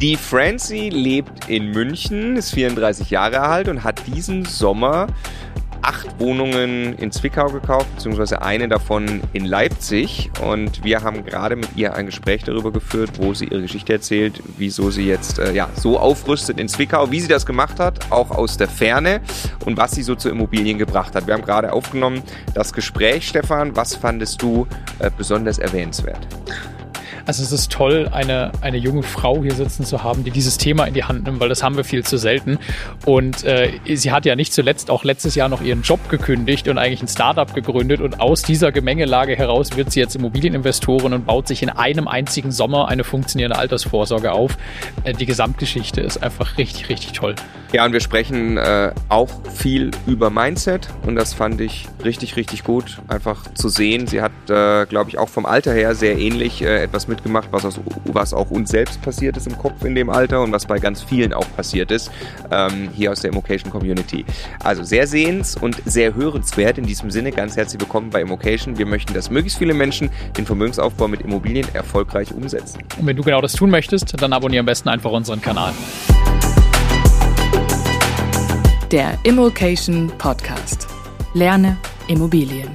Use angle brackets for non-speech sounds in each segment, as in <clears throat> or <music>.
Die Francie lebt in München, ist 34 Jahre alt und hat diesen Sommer acht Wohnungen in Zwickau gekauft, beziehungsweise eine davon in Leipzig. Und wir haben gerade mit ihr ein Gespräch darüber geführt, wo sie ihre Geschichte erzählt, wieso sie jetzt äh, ja, so aufrüstet in Zwickau, wie sie das gemacht hat, auch aus der Ferne und was sie so zu Immobilien gebracht hat. Wir haben gerade aufgenommen das Gespräch, Stefan. Was fandest du äh, besonders erwähnenswert? Also es ist toll, eine, eine junge Frau hier sitzen zu haben, die dieses Thema in die Hand nimmt, weil das haben wir viel zu selten. Und äh, sie hat ja nicht zuletzt auch letztes Jahr noch ihren Job gekündigt und eigentlich ein Startup gegründet. Und aus dieser Gemengelage heraus wird sie jetzt Immobilieninvestorin und baut sich in einem einzigen Sommer eine funktionierende Altersvorsorge auf. Äh, die Gesamtgeschichte ist einfach richtig, richtig toll. Ja, und wir sprechen äh, auch viel über Mindset und das fand ich richtig, richtig gut, einfach zu sehen. Sie hat, äh, glaube ich, auch vom Alter her sehr ähnlich äh, etwas mitgemacht, was, aus, was auch uns selbst passiert ist im Kopf in dem Alter und was bei ganz vielen auch passiert ist, ähm, hier aus der Immocation Community. Also sehr sehens- und sehr hörenswert in diesem Sinne. Ganz herzlich willkommen bei Immocation. Wir möchten, dass möglichst viele Menschen den Vermögensaufbau mit Immobilien erfolgreich umsetzen. Und wenn du genau das tun möchtest, dann abonniere am besten einfach unseren Kanal. Der Immokation Podcast. Lerne Immobilien.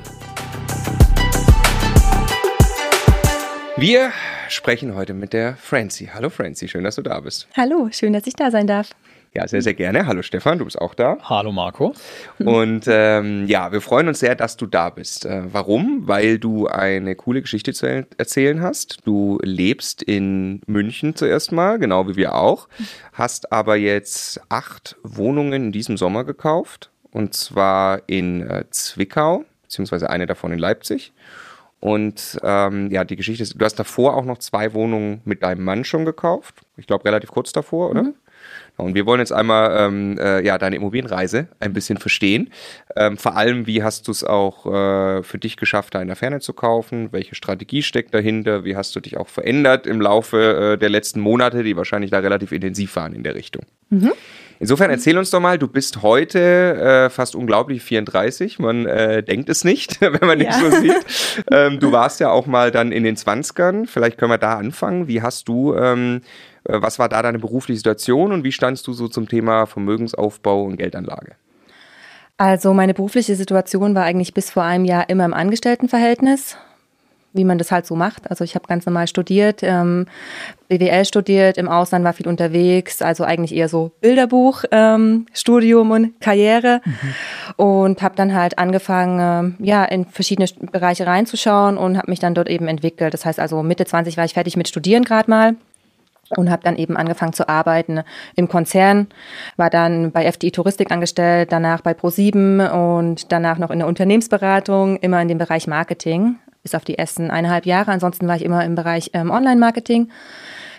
Wir sprechen heute mit der Francie. Hallo Francie, schön, dass du da bist. Hallo, schön, dass ich da sein darf. Ja, sehr, sehr gerne. Hallo Stefan, du bist auch da. Hallo Marco. Und ähm, ja, wir freuen uns sehr, dass du da bist. Äh, warum? Weil du eine coole Geschichte zu er erzählen hast. Du lebst in München zuerst mal, genau wie wir auch, hast aber jetzt acht Wohnungen in diesem Sommer gekauft. Und zwar in äh, Zwickau, beziehungsweise eine davon in Leipzig. Und ähm, ja, die Geschichte ist, du hast davor auch noch zwei Wohnungen mit deinem Mann schon gekauft. Ich glaube, relativ kurz davor, oder? Mhm. Und wir wollen jetzt einmal ähm, äh, ja, deine Immobilienreise ein bisschen verstehen. Ähm, vor allem, wie hast du es auch äh, für dich geschafft, da in der Ferne zu kaufen? Welche Strategie steckt dahinter? Wie hast du dich auch verändert im Laufe äh, der letzten Monate, die wahrscheinlich da relativ intensiv waren in der Richtung? Mhm. Insofern erzähl uns doch mal, du bist heute äh, fast unglaublich 34. Man äh, denkt es nicht, <laughs> wenn man dich Ja. so sieht. <laughs> Ähm, du warst ja auch mal dann in den 20ern. Vielleicht können wir da anfangen. Wie hast du, ähm, äh, was war da deine berufliche Situation und wie standst du so zum Thema Vermögensaufbau und Geldanlage? Also meine berufliche Situation war eigentlich bis vor einem Jahr immer im Angestelltenverhältnis, wie man das halt so macht. Also ich habe ganz normal studiert, ähm, BWL studiert, im Ausland war viel unterwegs, also eigentlich eher so Bilderbuch, ähm, Studium und Karriere und habe dann halt angefangen, ähm, ja, in verschiedene Bereiche reinzuschauen und habe mich dann dort eben entwickelt. Das heißt also Mitte 20 war ich fertig mit Studieren gerade mal und habe dann eben angefangen zu arbeiten im Konzern, war dann bei FDI Touristik angestellt, danach bei Pro7 und danach noch in der Unternehmensberatung, immer in dem Bereich Marketing, bis auf die ersten eineinhalb Jahre. Ansonsten war ich immer im Bereich ähm, Online-Marketing,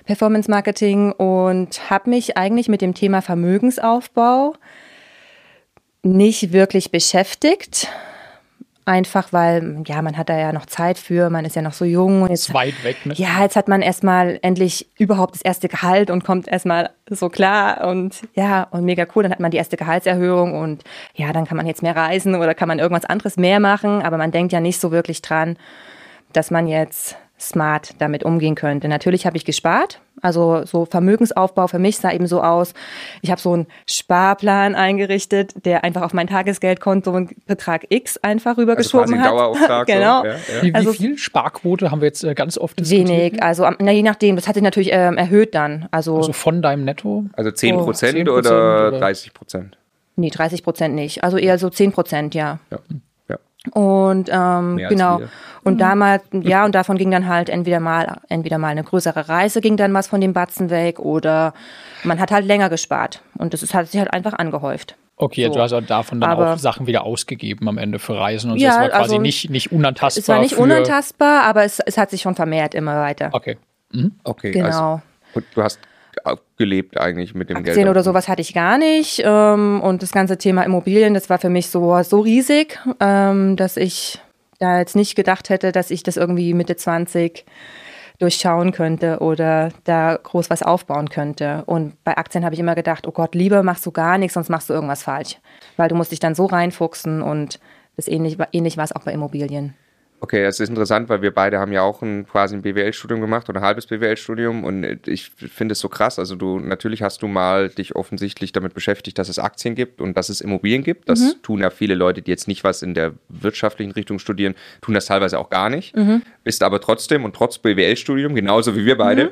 Performance-Marketing und habe mich eigentlich mit dem Thema Vermögensaufbau nicht wirklich beschäftigt. Einfach weil, ja, man hat da ja noch Zeit für, man ist ja noch so jung. Und jetzt Ist weit weg, ne? ja, jetzt hat man erstmal endlich überhaupt das erste Gehalt und kommt erstmal so klar und ja, und mega cool. Dann hat man die erste Gehaltserhöhung und ja, dann kann man jetzt mehr reisen oder kann man irgendwas anderes mehr machen, aber man denkt ja nicht so wirklich dran, dass man jetzt smart damit umgehen könnte. Natürlich habe ich gespart. Also so Vermögensaufbau für mich sah eben so aus. Ich habe so einen Sparplan eingerichtet, der einfach auf mein Tagesgeldkonto einen Betrag X einfach rübergeschoben Also quasi hat. Dauerauftrag, <laughs> so, genau. ja, ja. Wie, wie Also- viel Sparquote haben wir jetzt äh, ganz oft diskutiert? Wenig, also na, je nachdem, das hat sich natürlich ähm, erhöht dann. Also, Also von deinem Netto? Also 10 Oh, Prozent 10% oder oder? 30 Prozent? nee, 30 Prozent nicht. Also eher so 10 Prozent, ja. Ja. Und ähm, genau. wir. Und damals, ja, und davon ging dann halt entweder mal, entweder mal eine größere Reise ging dann was von dem Batzen weg oder man hat halt länger gespart. Und das ist, hat sich halt einfach angehäuft. Okay, So. du hast auch davon dann Aber- auch Sachen wieder ausgegeben am Ende für Reisen und so. Ja, Es war quasi also- nicht, nicht unantastbar. Es war nicht unantastbar, aber es, es hat sich schon vermehrt immer weiter. Okay. Okay, Genau. also und du hast gelebt eigentlich mit dem Geld. Aktien oder sowas hatte ich gar nicht. Ähm, und das ganze Thema Immobilien, das war für mich so, so riesig, ähm, dass ich da jetzt nicht gedacht hätte, dass ich das irgendwie Mitte 20 durchschauen könnte oder da groß was aufbauen könnte. Und bei Aktien habe ich immer gedacht, oh Gott, lieber machst du gar nichts, sonst machst du irgendwas falsch. Weil du musst dich dann so reinfuchsen und das ähnlich, ähnlich war es auch bei Immobilien. Okay, es ist interessant, weil wir beide haben ja auch ein, quasi ein BWL-Studium gemacht oder ein halbes BWL-Studium und ich finde es so krass. Also du, natürlich hast du mal dich offensichtlich damit beschäftigt, dass es Aktien gibt und dass es Immobilien gibt. Das mhm. tun ja viele Leute, die jetzt nicht was in der wirtschaftlichen Richtung studieren, tun das teilweise auch gar nicht. Mhm. Bist aber trotzdem und trotz BWL-Studium, genauso wie wir beide, mhm.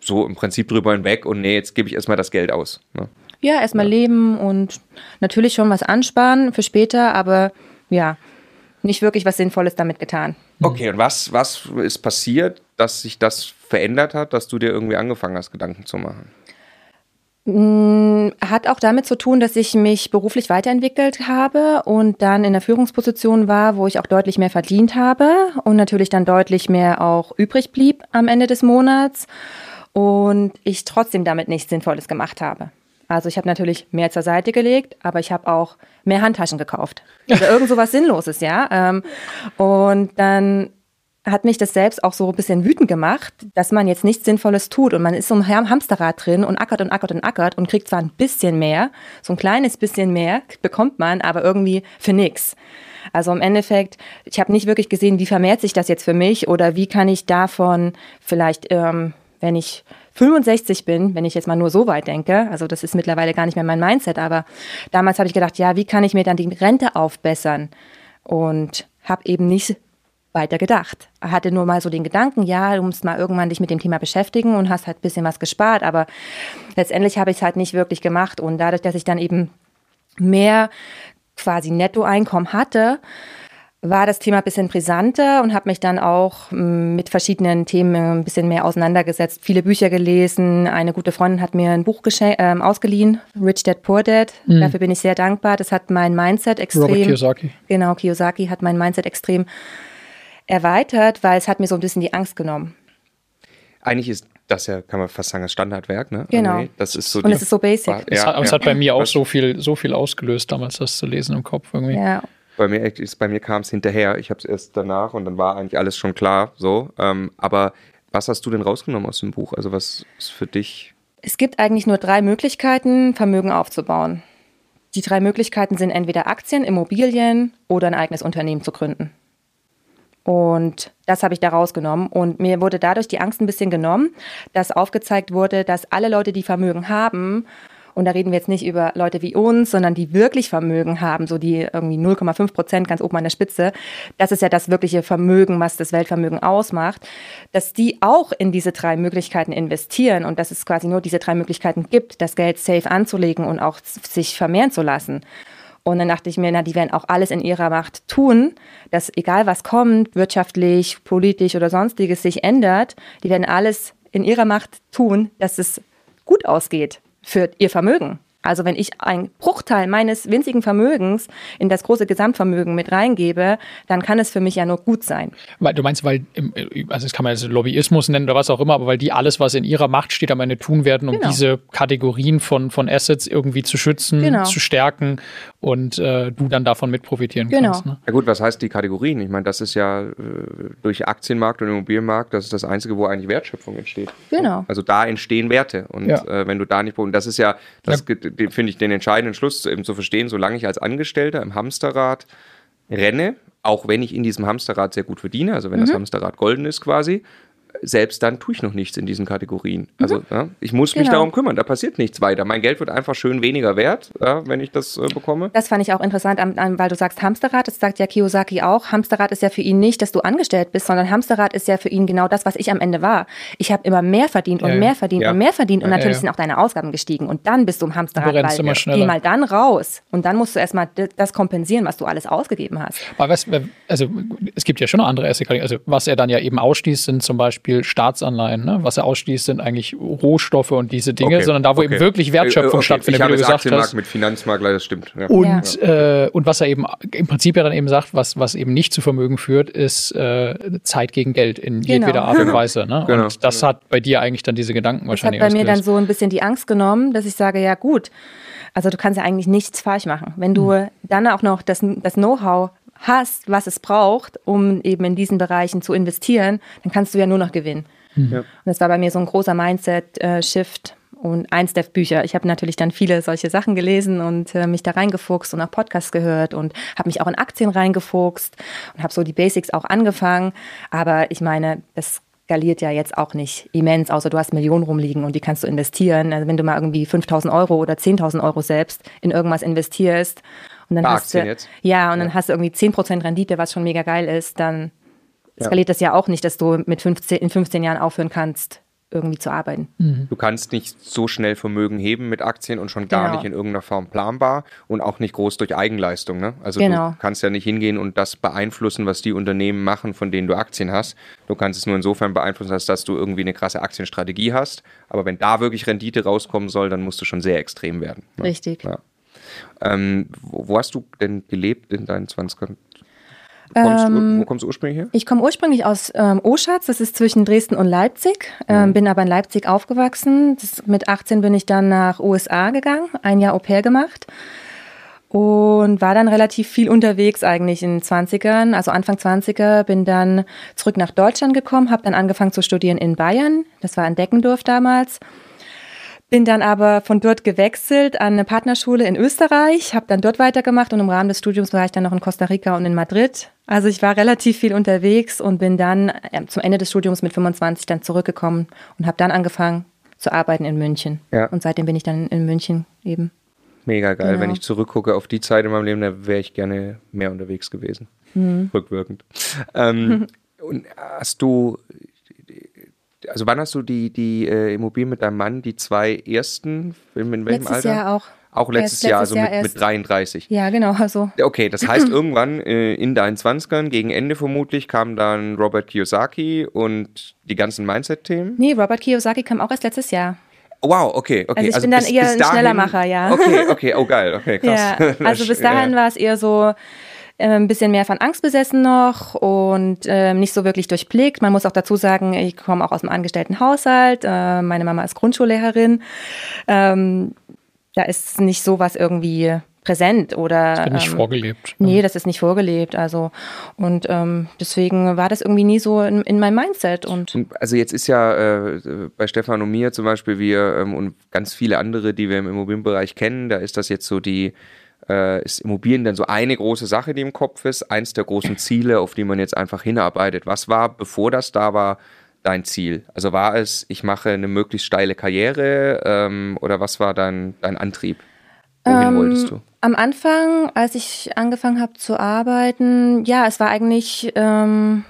so im Prinzip drüber hinweg und nee, jetzt gebe ich erstmal das Geld aus. Ne? Ja, erstmal ja. leben und natürlich schon was ansparen für später, aber ja, nicht wirklich was Sinnvolles damit getan. Okay, und was, was ist passiert, dass sich das verändert hat, dass du dir irgendwie angefangen hast, Gedanken zu machen? Mm, hat auch damit zu tun, dass ich mich beruflich weiterentwickelt habe und dann in der Führungsposition war, wo ich auch deutlich mehr verdient habe und natürlich dann deutlich mehr auch übrig blieb am Ende des Monats und ich trotzdem damit nichts Sinnvolles gemacht habe. Also ich habe natürlich mehr zur Seite gelegt, aber ich habe auch mehr Handtaschen gekauft. Oder irgend so was Sinnloses, ja. Ähm, und dann hat mich das selbst auch so ein bisschen wütend gemacht, dass man jetzt nichts Sinnvolles tut und man ist so im Hamsterrad drin und ackert und ackert und ackert und kriegt zwar ein bisschen mehr, so ein kleines bisschen mehr bekommt man, aber irgendwie für nichts. Also im Endeffekt, ich habe nicht wirklich gesehen, wie vermehrt sich das jetzt für mich oder wie kann ich davon vielleicht, ähm, wenn ich 65 bin, wenn ich jetzt mal nur so weit denke, also das ist mittlerweile gar nicht mehr mein Mindset, aber damals habe ich gedacht, ja, wie kann ich mir dann die Rente aufbessern? Und habe eben nicht weiter gedacht. Hatte nur mal so den Gedanken, ja, du musst mal irgendwann dich mit dem Thema beschäftigen und hast halt ein bisschen was gespart, aber letztendlich habe ich es halt nicht wirklich gemacht und dadurch, dass ich dann eben mehr quasi Nettoeinkommen hatte, war das Thema ein bisschen brisanter und habe mich dann auch mm, mit verschiedenen Themen ein bisschen mehr auseinandergesetzt. Viele Bücher gelesen. Eine gute Freundin hat mir ein Buch äh, ausgeliehen, Rich Dad Poor Dad. Mhm. Dafür bin ich sehr dankbar. Das hat mein Mindset extrem. Robert Kiyosaki. Genau, Kiyosaki hat mein Mindset extrem erweitert, weil es hat mir so ein bisschen die Angst genommen. Eigentlich ist das ja, kann man fast sagen, das Standardwerk, ne? Genau. Das ist so und es ist so basic. Ja, es hat, ja. es hat bei mir auch so viel, so viel ausgelöst, damals das zu lesen im Kopf irgendwie. Ja. Bei mir, mir kam es hinterher. Ich habe es erst danach und dann war eigentlich alles schon klar. So, ähm, aber was hast du denn rausgenommen aus dem Buch? Also was ist für dich? Es gibt eigentlich nur drei Möglichkeiten, Vermögen aufzubauen. Die drei Möglichkeiten sind entweder Aktien, Immobilien oder ein eigenes Unternehmen zu gründen. Und das habe ich da rausgenommen. Und mir wurde dadurch die Angst ein bisschen genommen, dass aufgezeigt wurde, dass alle Leute, die Vermögen haben, und da reden wir jetzt nicht über Leute wie uns, sondern die wirklich Vermögen haben, so die irgendwie 0,5 Prozent ganz oben an der Spitze. Das ist ja das wirkliche Vermögen, was das Weltvermögen ausmacht, dass die auch in diese drei Möglichkeiten investieren und dass es quasi nur diese drei Möglichkeiten gibt, das Geld safe anzulegen und auch sich vermehren zu lassen. Und dann dachte ich mir, na, die werden auch alles in ihrer Macht tun, dass egal was kommt, wirtschaftlich, politisch oder sonstiges sich ändert, die werden alles in ihrer Macht tun, dass es gut ausgeht für ihr Vermögen. Also wenn ich einen Bruchteil meines winzigen Vermögens in das große Gesamtvermögen mit reingebe, dann kann es für mich ja nur gut sein. Du meinst, weil, also das kann man jetzt Lobbyismus nennen oder was auch immer, aber weil die alles, was in ihrer Macht steht, am Ende tun werden, um genau. diese Kategorien von, von Assets irgendwie zu schützen, genau. zu stärken und äh, du dann davon mit profitieren genau. kannst. Ne? Ja gut, was heißt die Kategorien? Ich meine, das ist ja äh, durch Aktienmarkt und Immobilienmarkt, das ist das Einzige, wo eigentlich Wertschöpfung entsteht. Genau. Also da entstehen Werte und ja. äh, wenn du da nicht, und das ist ja, das ja finde ich den entscheidenden Schluss eben zu verstehen, solange ich als Angestellter im Hamsterrad renne, auch wenn ich in diesem Hamsterrad sehr gut verdiene, also wenn mhm. das Hamsterrad golden ist quasi, selbst dann tue ich noch nichts in diesen Kategorien. Also mhm. ja, ich muss mich genau. darum kümmern, da passiert nichts weiter. Mein Geld wird einfach schön weniger wert, ja, wenn ich das äh, bekomme. Das fand ich auch interessant, weil du sagst Hamsterrad, das sagt ja Kiyosaki auch. Hamsterrad ist ja für ihn nicht, dass du angestellt bist, sondern Hamsterrad ist ja für ihn genau das, was ich am Ende war. Ich habe immer mehr verdient und ja, mehr verdient und mehr verdient und natürlich sind auch deine Ausgaben gestiegen und dann bist du im Hamsterrad, weil immer geh mal dann raus und dann musst du erstmal das kompensieren, was du alles ausgegeben hast. Aber was, also es gibt ja schon noch andere Asset, also was er dann ja eben ausschließt, sind zum Beispiel Staatsanleihen Anleihen. Ne? Was er ausschließt, sind eigentlich Rohstoffe und diese Dinge, okay. sondern da, wo okay. eben wirklich Wertschöpfung okay. stattfindet, ich wie du gesagt Aktienmarkt hast. mit Finanzmakler, das stimmt. Ja. Und, ja. Äh, und was er eben im Prinzip ja dann eben sagt, was, was eben nicht zu Vermögen führt, ist äh, Zeit gegen Geld in genau. jedweder Art und genau. Weise. Ne? Genau. Und das hat bei dir eigentlich dann diese Gedanken das wahrscheinlich hat bei mir dann so ein bisschen die Angst genommen, dass ich sage, ja gut, also du kannst ja eigentlich nichts falsch machen. Wenn du mhm. dann auch noch das, das Know-how hast, was es braucht, um eben in diesen Bereichen zu investieren, dann kannst du ja nur noch gewinnen. Mhm. Und das war bei mir so ein großer Mindset-Shift. und eins der Bücher. Ich habe natürlich dann viele solche Sachen gelesen und äh, mich da reingefuchst und auch Podcasts gehört und habe mich auch in Aktien reingefuchst und habe so die Basics auch angefangen. Aber ich meine, das skaliert ja jetzt auch nicht immens, außer du hast Millionen rumliegen und die kannst du investieren. Also wenn du mal irgendwie 5000 Euro oder 10.000 Euro selbst in irgendwas investierst und dann Bei hast Aktien du, jetzt? ja, und dann hast du irgendwie 10% Rendite, was schon mega geil ist, dann Ja. skaliert das ja auch nicht, dass du mit 15, in 15 Jahren aufhören kannst, irgendwie zu arbeiten. Du kannst nicht so schnell Vermögen heben mit Aktien und schon gar Genau. nicht in irgendeiner Form planbar und auch nicht groß durch Eigenleistung. Ne? Also Genau. du kannst ja nicht hingehen und das beeinflussen, was die Unternehmen machen, von denen du Aktien hast. Du kannst es nur insofern beeinflussen, als dass du irgendwie eine krasse Aktienstrategie hast. Aber wenn da wirklich Rendite rauskommen soll, dann musst du schon sehr extrem werden. Ne? Richtig. Ja. Ähm, wo, wo hast du denn gelebt in deinen 20ern? Wo kommst, du, wo kommst du ursprünglich her? Ich komme ursprünglich aus ähm, Oschatz, das ist zwischen Dresden und Leipzig, ähm, bin aber in Leipzig aufgewachsen. Das, mit 18 bin ich dann nach USA gegangen, ein Jahr Au pair gemacht und war dann relativ viel unterwegs eigentlich in den 20ern, also Anfang 20er, bin dann zurück nach Deutschland gekommen, habe dann angefangen zu studieren in Bayern, das war in Deckendorf damals. Bin dann aber von dort gewechselt an eine Partnerschule in Österreich, habe dann dort weitergemacht und im Rahmen des Studiums war ich dann noch in Costa Rica und in Madrid. Also ich war relativ viel unterwegs und bin dann äh, zum Ende des Studiums mit 25 dann zurückgekommen und habe dann angefangen zu arbeiten in München. Ja. Und seitdem bin ich dann in München eben. Mega geil. Genau. Wenn ich zurückgucke auf die Zeit in meinem Leben, da wäre ich gerne mehr unterwegs gewesen. Mhm. Rückwirkend. Ähm, <laughs> und hast du, also wann hast du die, die äh, Immobilien mit deinem Mann, die zwei ersten, in, in welchem Letztes Alter? Jahr auch. Auch letztes, Erst Jahr, letztes also Jahr mit, mit erst. 33. Ja, genau, also Okay, das heißt, <clears throat> irgendwann äh, in deinen 20ern, gegen Ende vermutlich, kam dann Robert Kiyosaki und die ganzen Mindset-Themen. nee, Robert Kiyosaki kam auch erst letztes Jahr. Wow, okay, okay. Also ich bin dann eher ein Schnellermacher, ja. Okay, okay, oh geil, okay, <laughs> krass. Ja, <laughs> also bis dahin Ja. war es eher so äh, ein bisschen mehr von Angst besessen noch und ähm, nicht so wirklich durchblickt. Man muss auch dazu sagen, ich komme auch aus einem angestellten Haushalt. Äh, meine Mama ist Grundschullehrerin. Ähm, da ist nicht sowas irgendwie präsent oder Wird nicht ähm, vorgelebt. Nee, das ist nicht vorgelebt. Also und ähm, deswegen war das irgendwie nie so in, in meinem Mindset und Und Also jetzt ist ja äh, bei Stefan und mir zum Beispiel, wir ähm, und ganz viele andere, die wir im Immobilienbereich kennen, da ist das jetzt so die, äh, ist Immobilien dann so eine große Sache, die im Kopf ist, eins der großen Ziele, auf die man jetzt einfach hinarbeitet. Was war, bevor das da war, dein Ziel? Also war es, ich mache eine möglichst steile Karriere ähm, oder was war dein, dein Antrieb? Wohin wolltest du? Am Anfang, als ich angefangen habe zu arbeiten, ja, es war eigentlich ähm,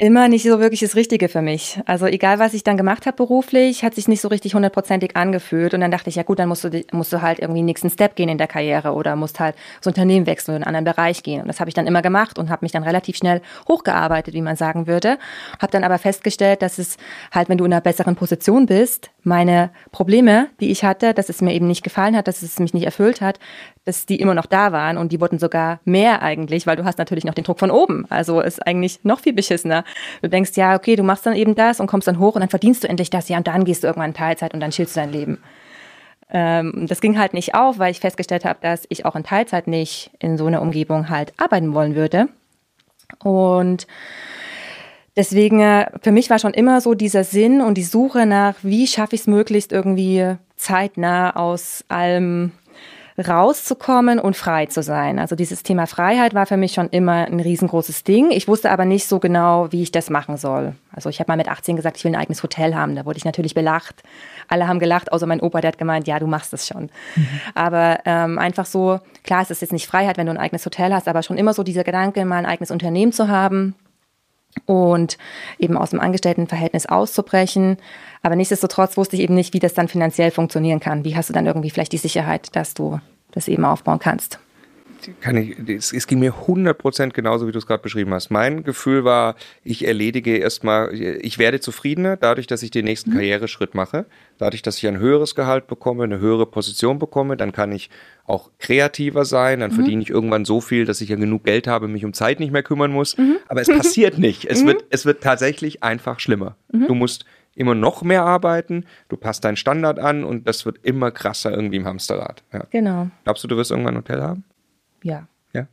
immer nicht so wirklich das Richtige für mich. Also egal, was ich dann gemacht habe beruflich, hat sich nicht so richtig hundertprozentig angefühlt. Und dann dachte ich, ja gut, dann musst du, musst du halt irgendwie den nächsten Step gehen in der Karriere oder musst halt das Unternehmen wechseln und in einen anderen Bereich gehen. Und das habe ich dann immer gemacht und habe mich dann relativ schnell hochgearbeitet, wie man sagen würde. Habe dann aber festgestellt, dass es halt, wenn du in einer besseren Position bist, meine Probleme, die ich hatte, dass es mir eben nicht gefallen hat, dass es mich nicht erfüllt hat, dass die immer noch da waren und die wurden sogar mehr eigentlich, weil du hast natürlich noch den Druck von oben. Also ist eigentlich noch viel beschissener. Du denkst, ja, okay, du machst dann eben das und kommst dann hoch und dann verdienst du endlich das, ja, und dann gehst du irgendwann in Teilzeit und dann chillst du dein Leben. Ähm, das ging halt nicht auf, weil ich festgestellt habe, dass ich auch in Teilzeit nicht in so einer Umgebung halt arbeiten wollen würde. Und deswegen, äh, für mich war schon immer so dieser Sinn und die Suche nach, wie schaffe ich es möglichst irgendwie zeitnah aus allem rauszukommen und frei zu sein. Also dieses Thema Freiheit war für mich schon immer ein riesengroßes Ding. Ich wusste aber nicht so genau, wie ich das machen soll. Also ich habe mal mit 18 gesagt, ich will ein eigenes Hotel haben. Da wurde ich natürlich belacht. Alle haben gelacht, außer mein Opa, der hat gemeint, ja, du machst es schon. Aber ähm, einfach so, klar, es ist jetzt nicht Freiheit, wenn du ein eigenes Hotel hast, aber schon immer so dieser Gedanke, mal ein eigenes Unternehmen zu haben und eben aus dem Angestelltenverhältnis auszubrechen. Aber nichtsdestotrotz wusste ich eben nicht, wie das dann finanziell funktionieren kann. Wie hast du dann irgendwie vielleicht die Sicherheit, dass du das eben aufbauen kannst? Kann ich, es, es ging mir 100% genauso, wie du es gerade beschrieben hast. Mein Gefühl war, ich erledige erstmal, ich werde zufriedener dadurch, dass ich den nächsten Karriereschritt mache. Dadurch, dass ich ein höheres Gehalt bekomme, eine höhere Position bekomme, dann kann ich auch kreativer sein, dann verdiene ich irgendwann so viel, dass ich ja genug Geld habe, mich um Zeit nicht mehr kümmern muss. Aber es passiert <laughs> nicht. Es, wird, es wird tatsächlich einfach schlimmer. Du musst immer noch mehr arbeiten, du passt deinen Standard an und das wird immer krasser irgendwie im Hamsterrad. Ja. Genau. Glaubst du, du wirst irgendwann ein Hotel haben? Ja. Ja.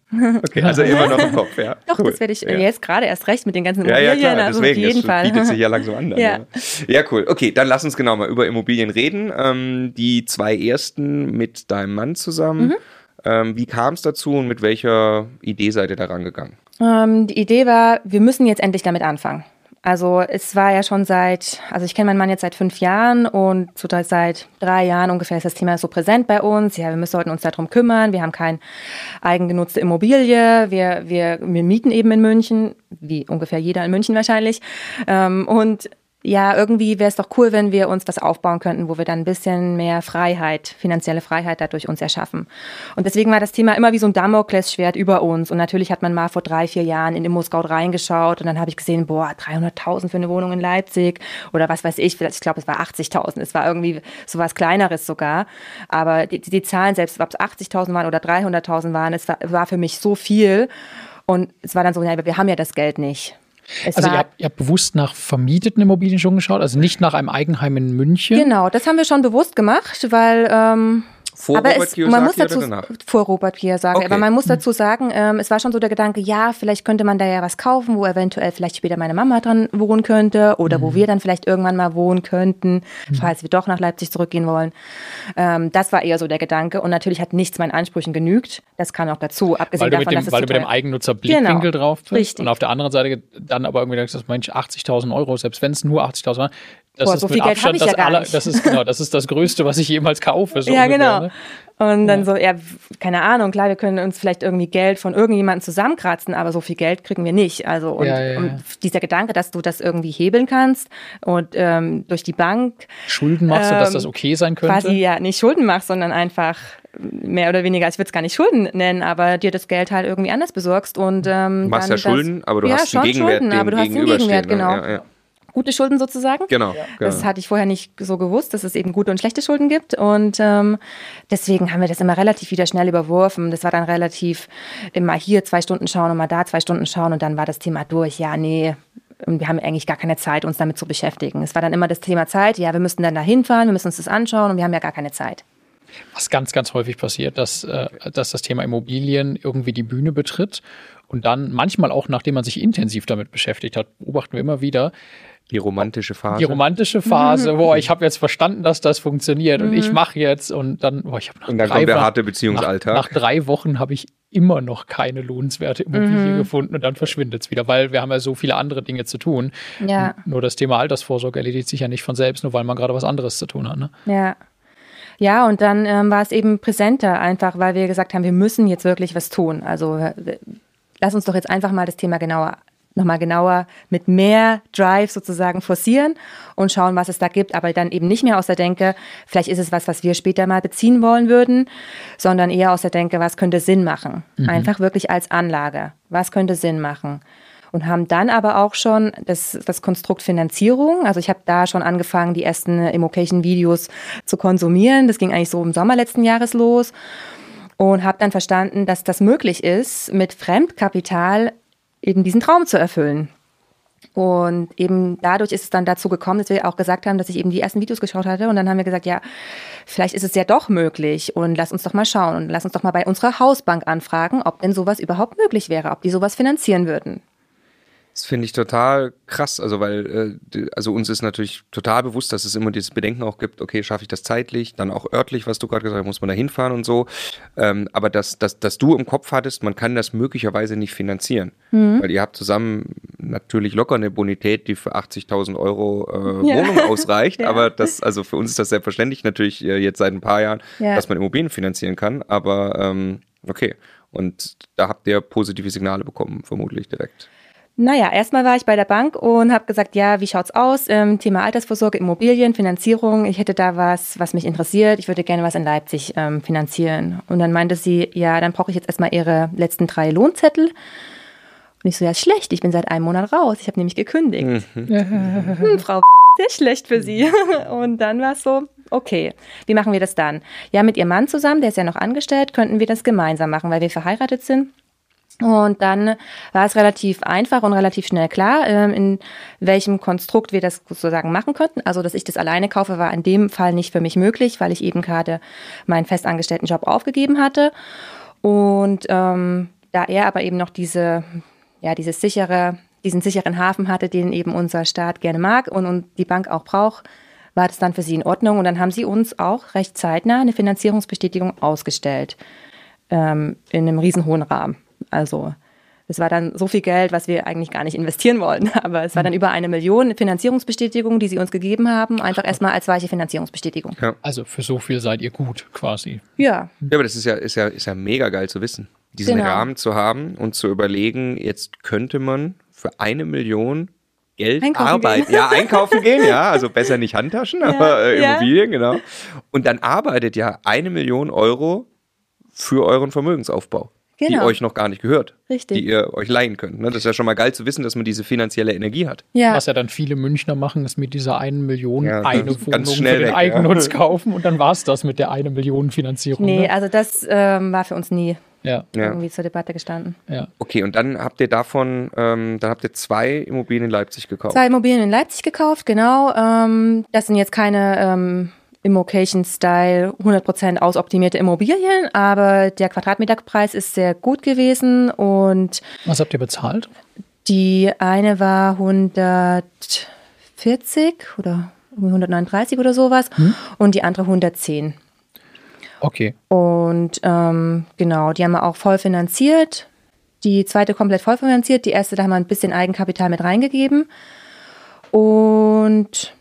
Okay, also immer noch im Kopf, ja. <laughs> Doch, cool. das werde ich ja. jetzt gerade erst recht mit den ganzen Ja, Immobilien. ja, klar, also deswegen, auf jeden es Fall. bietet sich ja langsam an. dann, Ja. ja, cool. Okay, dann lass uns genau mal über Immobilien reden. Ähm, die zwei ersten mit deinem Mann zusammen. Mhm. Ähm, wie kam es dazu und mit welcher Idee seid ihr da rangegangen? Ähm, die Idee war, wir müssen jetzt endlich damit anfangen. Also es war ja schon seit, also ich kenne meinen Mann jetzt seit fünf Jahren und so seit drei Jahren ungefähr ist das Thema so präsent bei uns. Ja, wir müssen sollten uns darum kümmern. Wir haben keine eigengenutzte Immobilie. Wir, wir, wir mieten eben in München, wie ungefähr jeder in München wahrscheinlich. Ähm, und ja, irgendwie wäre es doch cool, wenn wir uns was aufbauen könnten, wo wir dann ein bisschen mehr Freiheit, finanzielle Freiheit dadurch uns erschaffen. Und deswegen war das Thema immer wie so ein Damoklesschwert über uns. Und natürlich hat man mal vor drei, vier Jahren in Immo-Scout reingeschaut und dann habe ich gesehen, boah, 300.000 für eine Wohnung in Leipzig oder was weiß ich, ich glaube, es war 80.000. Es war irgendwie so was Kleineres sogar. Aber die, die Zahlen, selbst ob es 80.000 waren oder 300.000 waren, es war, war für mich so viel. Und es war dann so, ja, wir haben ja das Geld nicht. Es Also ihr habt, ihr habt bewusst nach vermieteten Immobilien schon geschaut, also nicht nach einem Eigenheim in München. Genau, das haben wir schon bewusst gemacht, weil ähm, Vor aber Robert es, man muss dazu oder danach? vor Robert Kiyosaki, Okay. aber man muss dazu sagen, ähm, es war schon so der Gedanke, ja, vielleicht könnte man da ja was kaufen, wo eventuell vielleicht später meine Mama dran wohnen könnte oder Mhm. wo wir dann vielleicht irgendwann mal wohnen könnten, falls wir doch nach Leipzig zurückgehen wollen. Ähm, das war eher so der Gedanke und natürlich hat nichts meinen Ansprüchen genügt. Das kam auch dazu, abgesehen davon, dem, dass es weil du mit dem teuer- Eigennutzer-Blickwinkel Genau, drauf bist. richtig. Und auf der anderen Seite dann aber irgendwie denkst, Mensch, 80.000 Euro, selbst wenn es nur 80.000 waren, das Boah, ist so mit viel Geld Abstand das ja gar aller, nicht. das ist genau, das ist das Größte, was ich jemals kaufe. So ja, ungefähr, genau. Ne? <laughs> Und dann so, ja, keine Ahnung, klar, wir können uns vielleicht irgendwie Geld von irgendjemandem zusammenkratzen, aber so viel Geld kriegen wir nicht. Also und, Ja, ja, ja. und dieser Gedanke, dass du das irgendwie hebeln kannst und ähm, durch die Bank Schulden machst du, dass Ähm, das okay sein könnte. quasi ja nicht Schulden machst, sondern einfach mehr oder weniger, ich würde es gar nicht Schulden nennen, aber dir das Geld halt irgendwie anders besorgst und ähm, Du machst dann ja Schulden, das, aber du ja, hast schon einen Gegenwert, Schulden, dem aber du hast einen Gegenwert, genau. Ja, ja. Gute Schulden sozusagen. Genau. Das genau. hatte ich vorher nicht so gewusst, dass es eben gute und schlechte Schulden gibt. Und ähm, deswegen haben wir das immer relativ wieder schnell überworfen. Das war dann relativ immer hier zwei Stunden schauen und mal da zwei Stunden schauen und dann war das Thema durch. Ja, nee. Und wir haben eigentlich gar keine Zeit, uns damit zu beschäftigen. Es war dann immer das Thema Zeit. Ja, wir müssten dann da hinfahren, wir müssen uns das anschauen und wir haben ja gar keine Zeit. was ganz, ganz häufig passiert, dass, äh, dass das Thema Immobilien irgendwie die Bühne betritt und dann manchmal auch, nachdem man sich intensiv damit beschäftigt hat, beobachten wir immer wieder, Die romantische Phase. die romantische Phase, boah, ich habe jetzt verstanden, dass das funktioniert und ich mache jetzt und dann, boah, ich habe nach Und dann drei kommt der Wochen- harte Beziehungsalltag. Nach, nach drei Wochen habe ich immer noch keine lohnenswerte Immobilie gefunden und dann verschwindet es wieder, weil wir haben ja so viele andere Dinge zu tun. Ja. Nur das Thema Altersvorsorge erledigt sich ja nicht von selbst, nur weil man gerade was anderes zu tun hat. Ne? Ja. Ja, und dann ähm, war es eben präsenter, einfach weil wir gesagt haben, wir müssen jetzt wirklich was tun. Also äh, lass uns doch jetzt einfach mal das Thema genauer nochmal genauer mit mehr Drive sozusagen forcieren und schauen, was es da gibt, aber dann eben nicht mehr aus der Denke, vielleicht ist es was, was wir später mal beziehen wollen würden, sondern eher aus der Denke, was könnte Sinn machen? Einfach wirklich als Anlage. Was könnte Sinn machen? und haben dann aber auch schon das, das Konstrukt Finanzierung. Also ich habe da schon angefangen, die ersten Immocation-Videos zu konsumieren. Das ging eigentlich so im Sommer letzten Jahres los und habe dann verstanden, dass das möglich ist, mit Fremdkapital eben diesen Traum zu erfüllen. Und eben dadurch ist es dann dazu gekommen, dass wir auch gesagt haben, dass ich eben die ersten Videos geschaut hatte. Und dann haben wir gesagt, ja, vielleicht ist es ja doch möglich. Und lass uns doch mal schauen und lass uns doch mal bei unserer Hausbank anfragen, ob denn sowas überhaupt möglich wäre, ob die sowas finanzieren würden. Das finde ich total krass, also weil äh, also uns ist natürlich total bewusst, dass es immer dieses Bedenken auch gibt, okay, schaffe ich das zeitlich, dann auch örtlich, was du gerade gesagt hast, muss man da hinfahren und so. Ähm, aber dass, dass, dass du im Kopf hattest, man kann das möglicherweise nicht finanzieren. Weil ihr habt zusammen natürlich locker eine Bonität, die für 80.000 Euro äh, Ja. Wohnung ausreicht. <laughs> Ja. Aber das, also für uns ist das selbstverständlich natürlich äh, jetzt seit ein paar Jahren, Ja. dass man Immobilien finanzieren kann. Aber ähm, okay. Und da habt ihr positive Signale bekommen, vermutlich direkt. Naja, erstmal war ich bei der Bank und habe gesagt, ja, wie schaut's aus? Ähm, Thema Altersvorsorge, Immobilien, Finanzierung. Ich hätte da was, was mich interessiert. Ich würde gerne was in Leipzig ähm, finanzieren. Und dann meinte sie, ja, dann brauche ich jetzt erstmal ihre letzten drei Lohnzettel. Und ich so, ja, ist schlecht. Ich bin seit einem Monat raus. Ich habe nämlich gekündigt. Hm, Frau, sehr schlecht für Sie. <laughs> Und dann war es so, okay, wie machen wir das dann? Ja, mit Ihrem Mann zusammen, der ist ja noch angestellt, könnten wir das gemeinsam machen, weil wir verheiratet sind. Und dann war es relativ einfach und relativ schnell klar, ähm, in welchem Konstrukt wir das sozusagen machen könnten. Also, dass ich das alleine kaufe, war in dem Fall nicht für mich möglich, weil ich eben gerade meinen festangestellten Job aufgegeben hatte. Und ähm, da er aber eben noch diese, ja, dieses sichere, diesen sicheren Hafen hatte, den eben unser Staat gerne mag und, und die Bank auch braucht, war das dann für sie in Ordnung. Und dann haben sie uns auch recht zeitnah eine Finanzierungsbestätigung ausgestellt. Ähm, in einem riesenhohen Rahmen. Also das war dann so viel Geld, was wir eigentlich gar nicht investieren wollten. <laughs> Aber es war dann über eine Million Finanzierungsbestätigung, die sie uns gegeben haben. Einfach erstmal als weiche Finanzierungsbestätigung. Ja. Also für so viel seid ihr gut quasi. Ja. Ja, aber das ist ja, ist ja, ist ja mega geil zu wissen. Diesen Genau. Rahmen zu haben und zu überlegen, jetzt könnte man für eine Million Geld Einkaufen arbeiten. gehen. Ja, <laughs> einkaufen gehen, ja. Also besser nicht Handtaschen, aber äh, ja. Immobilien, genau. Und dann arbeitet ja eine Million Euro für euren Vermögensaufbau, die Genau. euch noch gar nicht gehört. Richtig. Die ihr euch leihen könnt. Ne? Das ist ja schon mal geil zu wissen, dass man diese finanzielle Energie hat. Ja. Was ja dann viele Münchner machen, ist mit dieser einen Million Ja, eine Wohnung ganz für den weg, Eigennutz ja. kaufen und dann war es das mit der eine Million Finanzierung. Nee, ne? also das ähm, war für uns nie ja, Ja. irgendwie zur Debatte gestanden. ja. Okay, und dann habt ihr davon, ähm, dann habt ihr zwei Immobilien in Leipzig gekauft. Zwei Immobilien in Leipzig gekauft, genau. Ähm, das sind jetzt keine ähm, Immocation-Style 100% ausoptimierte Immobilien, aber der Quadratmeterpreis ist sehr gut gewesen und Was habt ihr bezahlt? die eine war 140 oder 139 oder sowas und die andere 110. Okay. Und ähm, genau, die haben wir auch voll finanziert. Die zweite komplett voll finanziert. Die erste, da haben wir ein bisschen Eigenkapital mit reingegeben. Und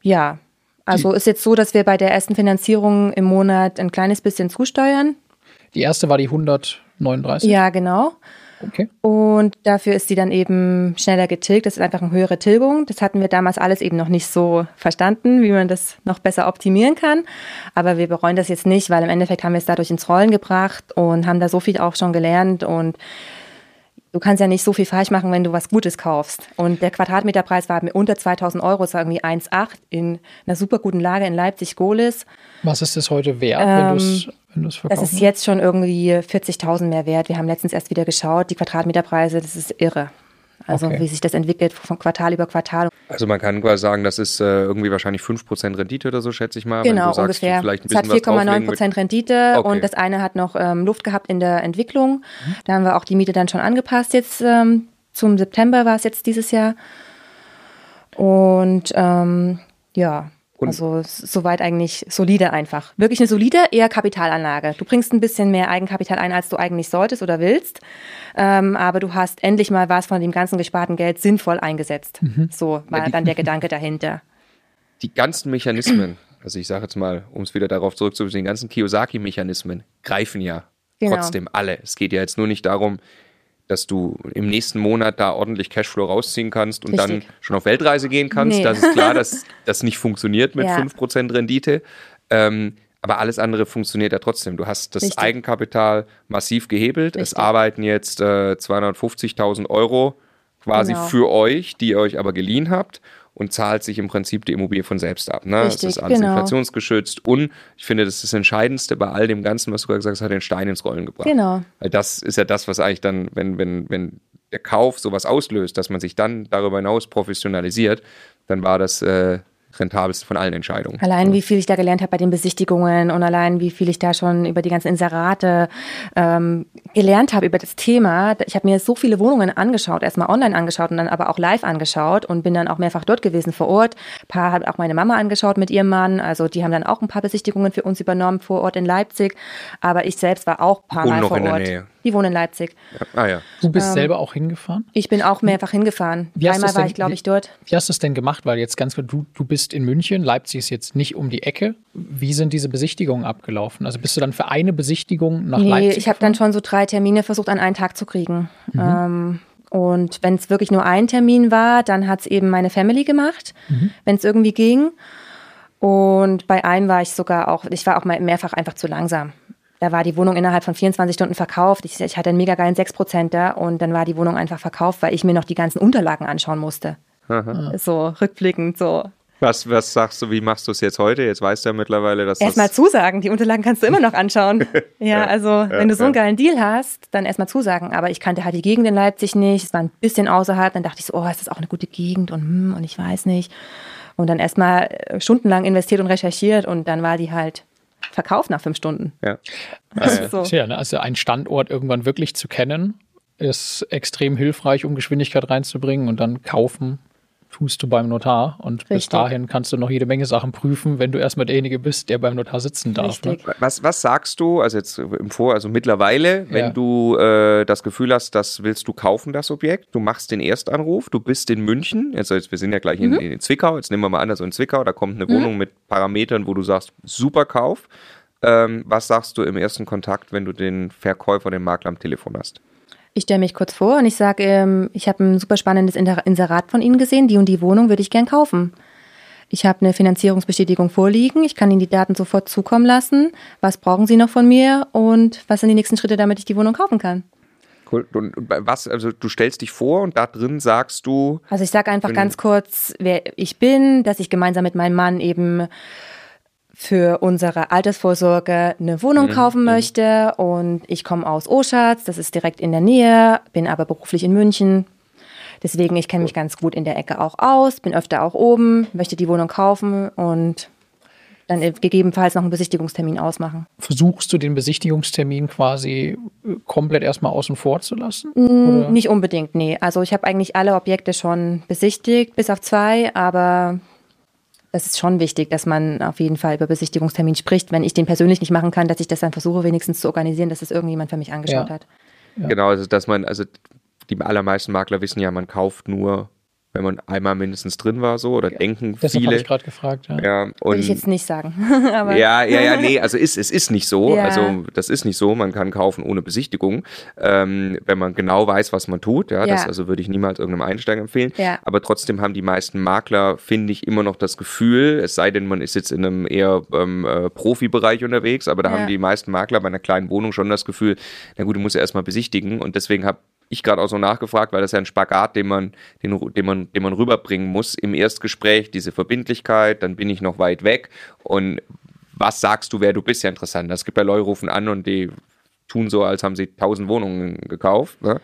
ja, also ist jetzt so, dass wir bei der ersten Finanzierung im Monat ein kleines bisschen zusteuern. Die erste war die 139. Ja, genau. Okay. Und dafür ist sie dann eben schneller getilgt. Das ist einfach eine höhere Tilgung. Das hatten wir damals alles eben noch nicht so verstanden, wie man das noch besser optimieren kann. Aber wir bereuen das jetzt nicht, weil im Endeffekt haben wir es dadurch ins Rollen gebracht und haben da so viel auch schon gelernt. Und du kannst ja nicht so viel falsch machen, wenn du was Gutes kaufst. Und der Quadratmeterpreis war unter 2000 Euro, das war irgendwie 1,8 in einer super guten Lage in Leipzig-Gohlis. Was ist das heute wert, wenn du es wenn du's Das verkaufst? ist jetzt schon irgendwie 40.000 mehr wert. Wir haben letztens erst wieder geschaut, die Quadratmeterpreise, das ist irre. Also Okay. wie sich das entwickelt von Quartal über Quartal. Also man kann quasi sagen, das ist äh, irgendwie wahrscheinlich 5% Rendite oder so, schätze ich mal. Genau, sagst, ungefähr. Vielleicht ein Es hat bisschen was 4,9 drauflegen mit- Prozent Rendite Okay. und das eine hat noch ähm, Luft gehabt in der Entwicklung. Mhm. Da haben wir auch die Miete dann schon angepasst jetzt. Ähm, zum September war es jetzt dieses Jahr. Und ähm, ja, Und- also soweit eigentlich solide einfach. Wirklich eine solide, eher Kapitalanlage. Du bringst ein bisschen mehr Eigenkapital ein, als du eigentlich solltest oder willst. Ähm, aber du hast endlich mal was von dem ganzen gesparten Geld sinnvoll eingesetzt. Mhm. So war dann der Gedanke dahinter. Die ganzen Mechanismen, also ich sage jetzt mal, um es wieder darauf zurückzubeziehen, die ganzen Kiyosaki-Mechanismen greifen ja Genau. trotzdem alle. Es geht ja jetzt nur nicht darum, dass du im nächsten Monat da ordentlich Cashflow rausziehen kannst und dann Richtig. schon auf Weltreise gehen kannst. Nee. Das ist klar, dass <laughs> das nicht funktioniert mit Ja. 5% Rendite. Ähm, aber alles andere funktioniert ja trotzdem. Du hast das Richtig. Eigenkapital massiv gehebelt. Es Richtig. arbeiten jetzt äh, 250.000 Euro quasi Genau. für euch, die ihr euch aber geliehen habt und zahlt sich im Prinzip die Immobilie von selbst ab. Ne? Richtig, es ist alles genau. inflationsgeschützt und ich finde, das ist das Entscheidendste bei all dem Ganzen, was du gerade gesagt hast, hat den Stein ins Rollen gebracht. Genau. Weil das ist ja das, was eigentlich dann, wenn, wenn, wenn der Kauf sowas auslöst, dass man sich dann darüber hinaus professionalisiert, dann war das äh, rentabelste von allen Entscheidungen. Allein wie viel ich da gelernt habe bei den Besichtigungen und allein wie viel ich da schon über die ganzen Inserate ähm, gelernt habe über das Thema. Ich habe mir so viele Wohnungen angeschaut, erstmal online angeschaut und dann aber auch live angeschaut und bin dann auch mehrfach dort gewesen vor Ort. Ein paar hat auch meine Mama angeschaut mit ihrem Mann. Also die haben dann auch ein paar Besichtigungen für uns übernommen vor Ort in Leipzig. Aber ich selbst war auch ein paar Wohnen Mal noch vor in der Ort. Nähe. Die wohnen in Leipzig. Ah ja. Du bist selber auch hingefahren? Ich bin auch mehrfach hingefahren. Wie Einmal du's war denn- ich, glaube ich, dort. Wie hast du es denn gemacht? Weil jetzt ganz du, du bist in München, Leipzig ist jetzt nicht um die Ecke. Wie sind diese Besichtigungen abgelaufen? Also bist du dann für eine Besichtigung nach Nee, Leipzig? ich habe dann schon so drei Termine versucht, an einen Tag zu kriegen. Mhm. Ähm, und wenn es wirklich nur ein Termin war, dann hat es eben meine Family gemacht, Mhm. wenn es irgendwie ging. Und bei einem war ich sogar auch, ich war auch mal mehrfach einfach zu langsam. Da war die Wohnung innerhalb von 24 Stunden verkauft. Ich, ich hatte einen mega geilen 6%er und dann war die Wohnung einfach verkauft, weil ich mir noch die ganzen Unterlagen anschauen musste. So rückblickend, so. Was, was sagst du, wie machst du es jetzt heute? Jetzt weißt du ja mittlerweile, dass Erstmal das... zusagen, die Unterlagen kannst du immer noch anschauen. <laughs> ja, also wenn du so einen ja. geilen Deal hast, dann erstmal zusagen. Aber ich kannte halt die Gegend in Leipzig nicht, es war ein bisschen außerhalb, dann dachte ich so, oh, ist das auch eine gute Gegend und hm, und ich weiß nicht. Und dann erstmal äh, stundenlang investiert und recherchiert und dann war die halt verkauft nach fünf Stunden. Ja. <laughs> Also, so. tja, ne, also ein Standort irgendwann wirklich zu kennen, ist extrem hilfreich, um Geschwindigkeit reinzubringen und dann kaufen tust du beim Notar und Richtig. bis dahin kannst du noch jede Menge Sachen prüfen, wenn du erstmal derjenige bist, der beim Notar sitzen darf. Ne? Was, was sagst du, also jetzt im Vor, also mittlerweile, wenn ja. du äh, das Gefühl hast, das willst du kaufen, das Objekt, du machst den Erstanruf, du bist in München, also jetzt, wir sind ja gleich mhm. in, in, Zwickau, jetzt nehmen wir mal an, also in Zwickau, da kommt eine mhm. Wohnung mit Parametern, wo du sagst, super Kauf. Ähm, was sagst du im ersten Kontakt, wenn du den Verkäufer, den Makler am Telefon hast? Ich stelle mich kurz vor und ich sage, ähm, ich habe ein super spannendes Inserat von Ihnen gesehen, die und die Wohnung würde ich gern kaufen. Ich habe eine Finanzierungsbestätigung vorliegen, ich kann Ihnen die Daten sofort zukommen lassen. Was brauchen Sie noch von mir und was sind die nächsten Schritte, damit ich die Wohnung kaufen kann? Cool. Und was, also du stellst dich vor und da drin sagst du. Also ich sage einfach ganz kurz, wer ich bin, dass ich gemeinsam mit meinem Mann eben für unsere Altersvorsorge eine Wohnung mhm. kaufen mhm. möchte und ich komme aus Oschatz, das ist direkt in der Nähe, bin aber beruflich in München. Deswegen, ich kenne mich ganz gut in der Ecke auch aus, bin öfter auch oben, möchte die Wohnung kaufen und dann gegebenenfalls noch einen Besichtigungstermin ausmachen. Versuchst du den Besichtigungstermin quasi äh, komplett erstmal außen vor zu lassen? Mm, nicht unbedingt, nee. Also ich habe eigentlich alle Objekte schon besichtigt, bis auf zwei, aber das ist schon wichtig, dass man auf jeden Fall über Besichtigungstermin spricht. Wenn ich den persönlich nicht machen kann, dass ich das dann versuche, wenigstens zu organisieren, dass das irgendjemand für mich angeschaut ja. hat. Ja. Genau, also dass man, also die allermeisten Makler wissen ja, man kauft nur wenn man einmal mindestens drin war, so oder denken Deshalb viele. habe ich gerade gefragt. Ja. ja und Würde ich jetzt nicht sagen. <laughs> ja, ja, ja, nee, <laughs> also ist, es ist nicht so. Ja. Also das ist nicht so. Man kann kaufen ohne Besichtigung, ähm, wenn man genau weiß, was man tut. Ja, ja. das also würde ich niemals irgendeinem Einsteiger empfehlen. Ja. Aber trotzdem haben die meisten Makler, finde ich, immer noch das Gefühl, es sei denn, man ist jetzt in einem eher ähm, äh, Profibereich unterwegs, aber da haben die meisten Makler bei einer kleinen Wohnung schon das Gefühl, na gut, du musst ja erstmal besichtigen und deswegen habe ich gerade auch so nachgefragt, weil das ja ein Spagat, den man, den, den, man, den man rüberbringen muss im Erstgespräch, diese Verbindlichkeit, dann bin ich noch weit weg und was sagst du, wer du bist, ja interessant. Es gibt ja Leute rufen an und die tun so, als haben sie tausend Wohnungen gekauft. Ne?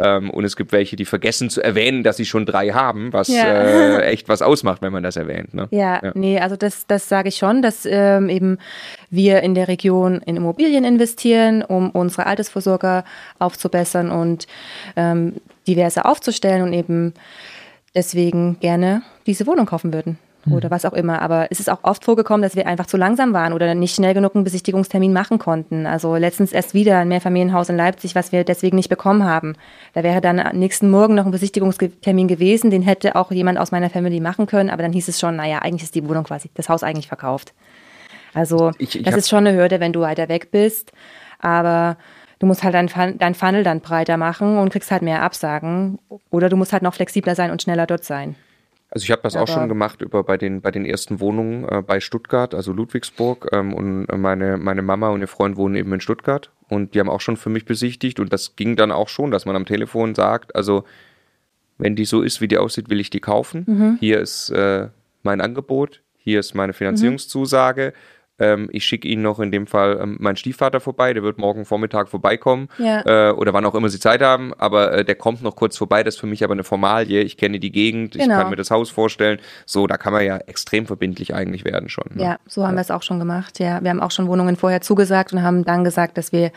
Ähm, und es gibt welche, die vergessen zu erwähnen, dass sie schon drei haben, was ja. äh, echt was ausmacht, wenn man das erwähnt. Ne? Ja, ja, nee, also das, das sage ich schon, dass ähm, eben wir in der Region in Immobilien investieren, um unsere Altersvorsorge aufzubessern und ähm, diverse aufzustellen und eben deswegen gerne diese Wohnung kaufen würden oder hm. was auch immer. Aber es ist auch oft vorgekommen, dass wir einfach zu langsam waren oder nicht schnell genug einen Besichtigungstermin machen konnten. Also letztens erst wieder ein Mehrfamilienhaus in Leipzig, was wir deswegen nicht bekommen haben. Da wäre dann am nächsten Morgen noch ein Besichtigungstermin gewesen, den hätte auch jemand aus meiner Family machen können, aber dann hieß es schon, naja, eigentlich ist die Wohnung quasi, das Haus eigentlich verkauft. Also ich, ich das ist schon eine Hürde, wenn du weiter weg bist. Aber du musst halt dein, dein Funnel dann breiter machen und kriegst halt mehr Absagen. Oder du musst halt noch flexibler sein und schneller dort sein. Also ich habe das Aber auch schon gemacht über bei den bei den ersten Wohnungen äh, bei Stuttgart, also Ludwigsburg ähm, und meine meine Mama und ihr Freund wohnen eben in Stuttgart und die haben auch schon für mich besichtigt und das ging dann auch schon, dass man am Telefon sagt, also wenn die so ist, wie die aussieht, will ich die kaufen. Mhm. Hier ist äh, mein Angebot, hier ist meine Finanzierungszusage. Mhm ähm, ich schicke Ihnen noch in dem Fall ähm, meinen Stiefvater vorbei, der wird morgen Vormittag vorbeikommen ja. äh, oder wann auch immer Sie Zeit haben, aber äh, der kommt noch kurz vorbei, das ist für mich aber eine Formalie, ich kenne die Gegend, genau. ich kann mir das Haus vorstellen, so, da kann man ja extrem verbindlich eigentlich werden schon. Ne? Ja, so haben ja. wir es auch schon gemacht, ja, wir haben auch schon Wohnungen vorher zugesagt und haben dann gesagt, dass wir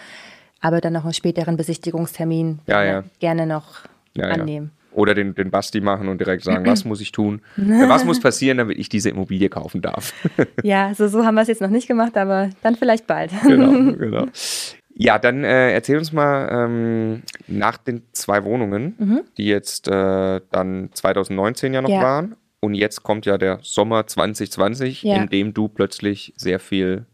aber dann noch einen späteren Besichtigungstermin ja, gerne noch annehmen. Oder den, den Basti machen und direkt sagen, was <clears throat> muss ich tun? was muss passieren, damit ich diese Immobilie kaufen darf? <laughs> ja, also so haben wir es jetzt noch nicht gemacht, aber dann vielleicht bald. <laughs> genau, <laughs> genau. Ja, dann äh, erzähl uns mal ähm, nach den zwei Wohnungen, mhm. die jetzt äh, dann 2019 ja noch ja. waren. Und jetzt kommt ja der Sommer 2020, ja. in dem du plötzlich sehr viel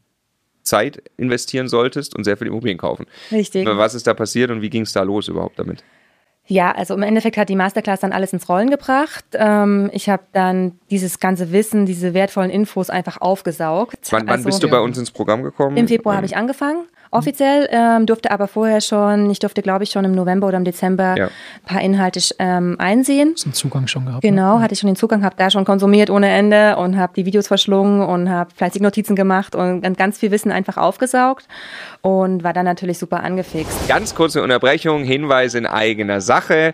Zeit investieren solltest und sehr viel Immobilien kaufen. Richtig. Was ist da passiert und wie ging es da los überhaupt damit? Ja, also im Endeffekt hat die Masterclass dann alles ins Rollen gebracht. Ähm, ich habe dann dieses ganze Wissen, diese wertvollen Infos einfach aufgesaugt. Wann, wann also, bist du bei uns ins Programm gekommen? Im Februar ähm. habe ich angefangen offiziell, ähm, durfte aber vorher schon, ich durfte glaube ich schon im November oder im Dezember ja. ein paar Inhalte ähm, einsehen. Hast du den Zugang schon gehabt? Genau, ne? hatte ich schon den Zugang, habe da schon konsumiert ohne Ende und habe die Videos verschlungen und habe fleißig Notizen gemacht und ganz viel Wissen einfach aufgesaugt und war dann natürlich super angefixt. Ganz kurze Unterbrechung, Hinweis in eigener Sache.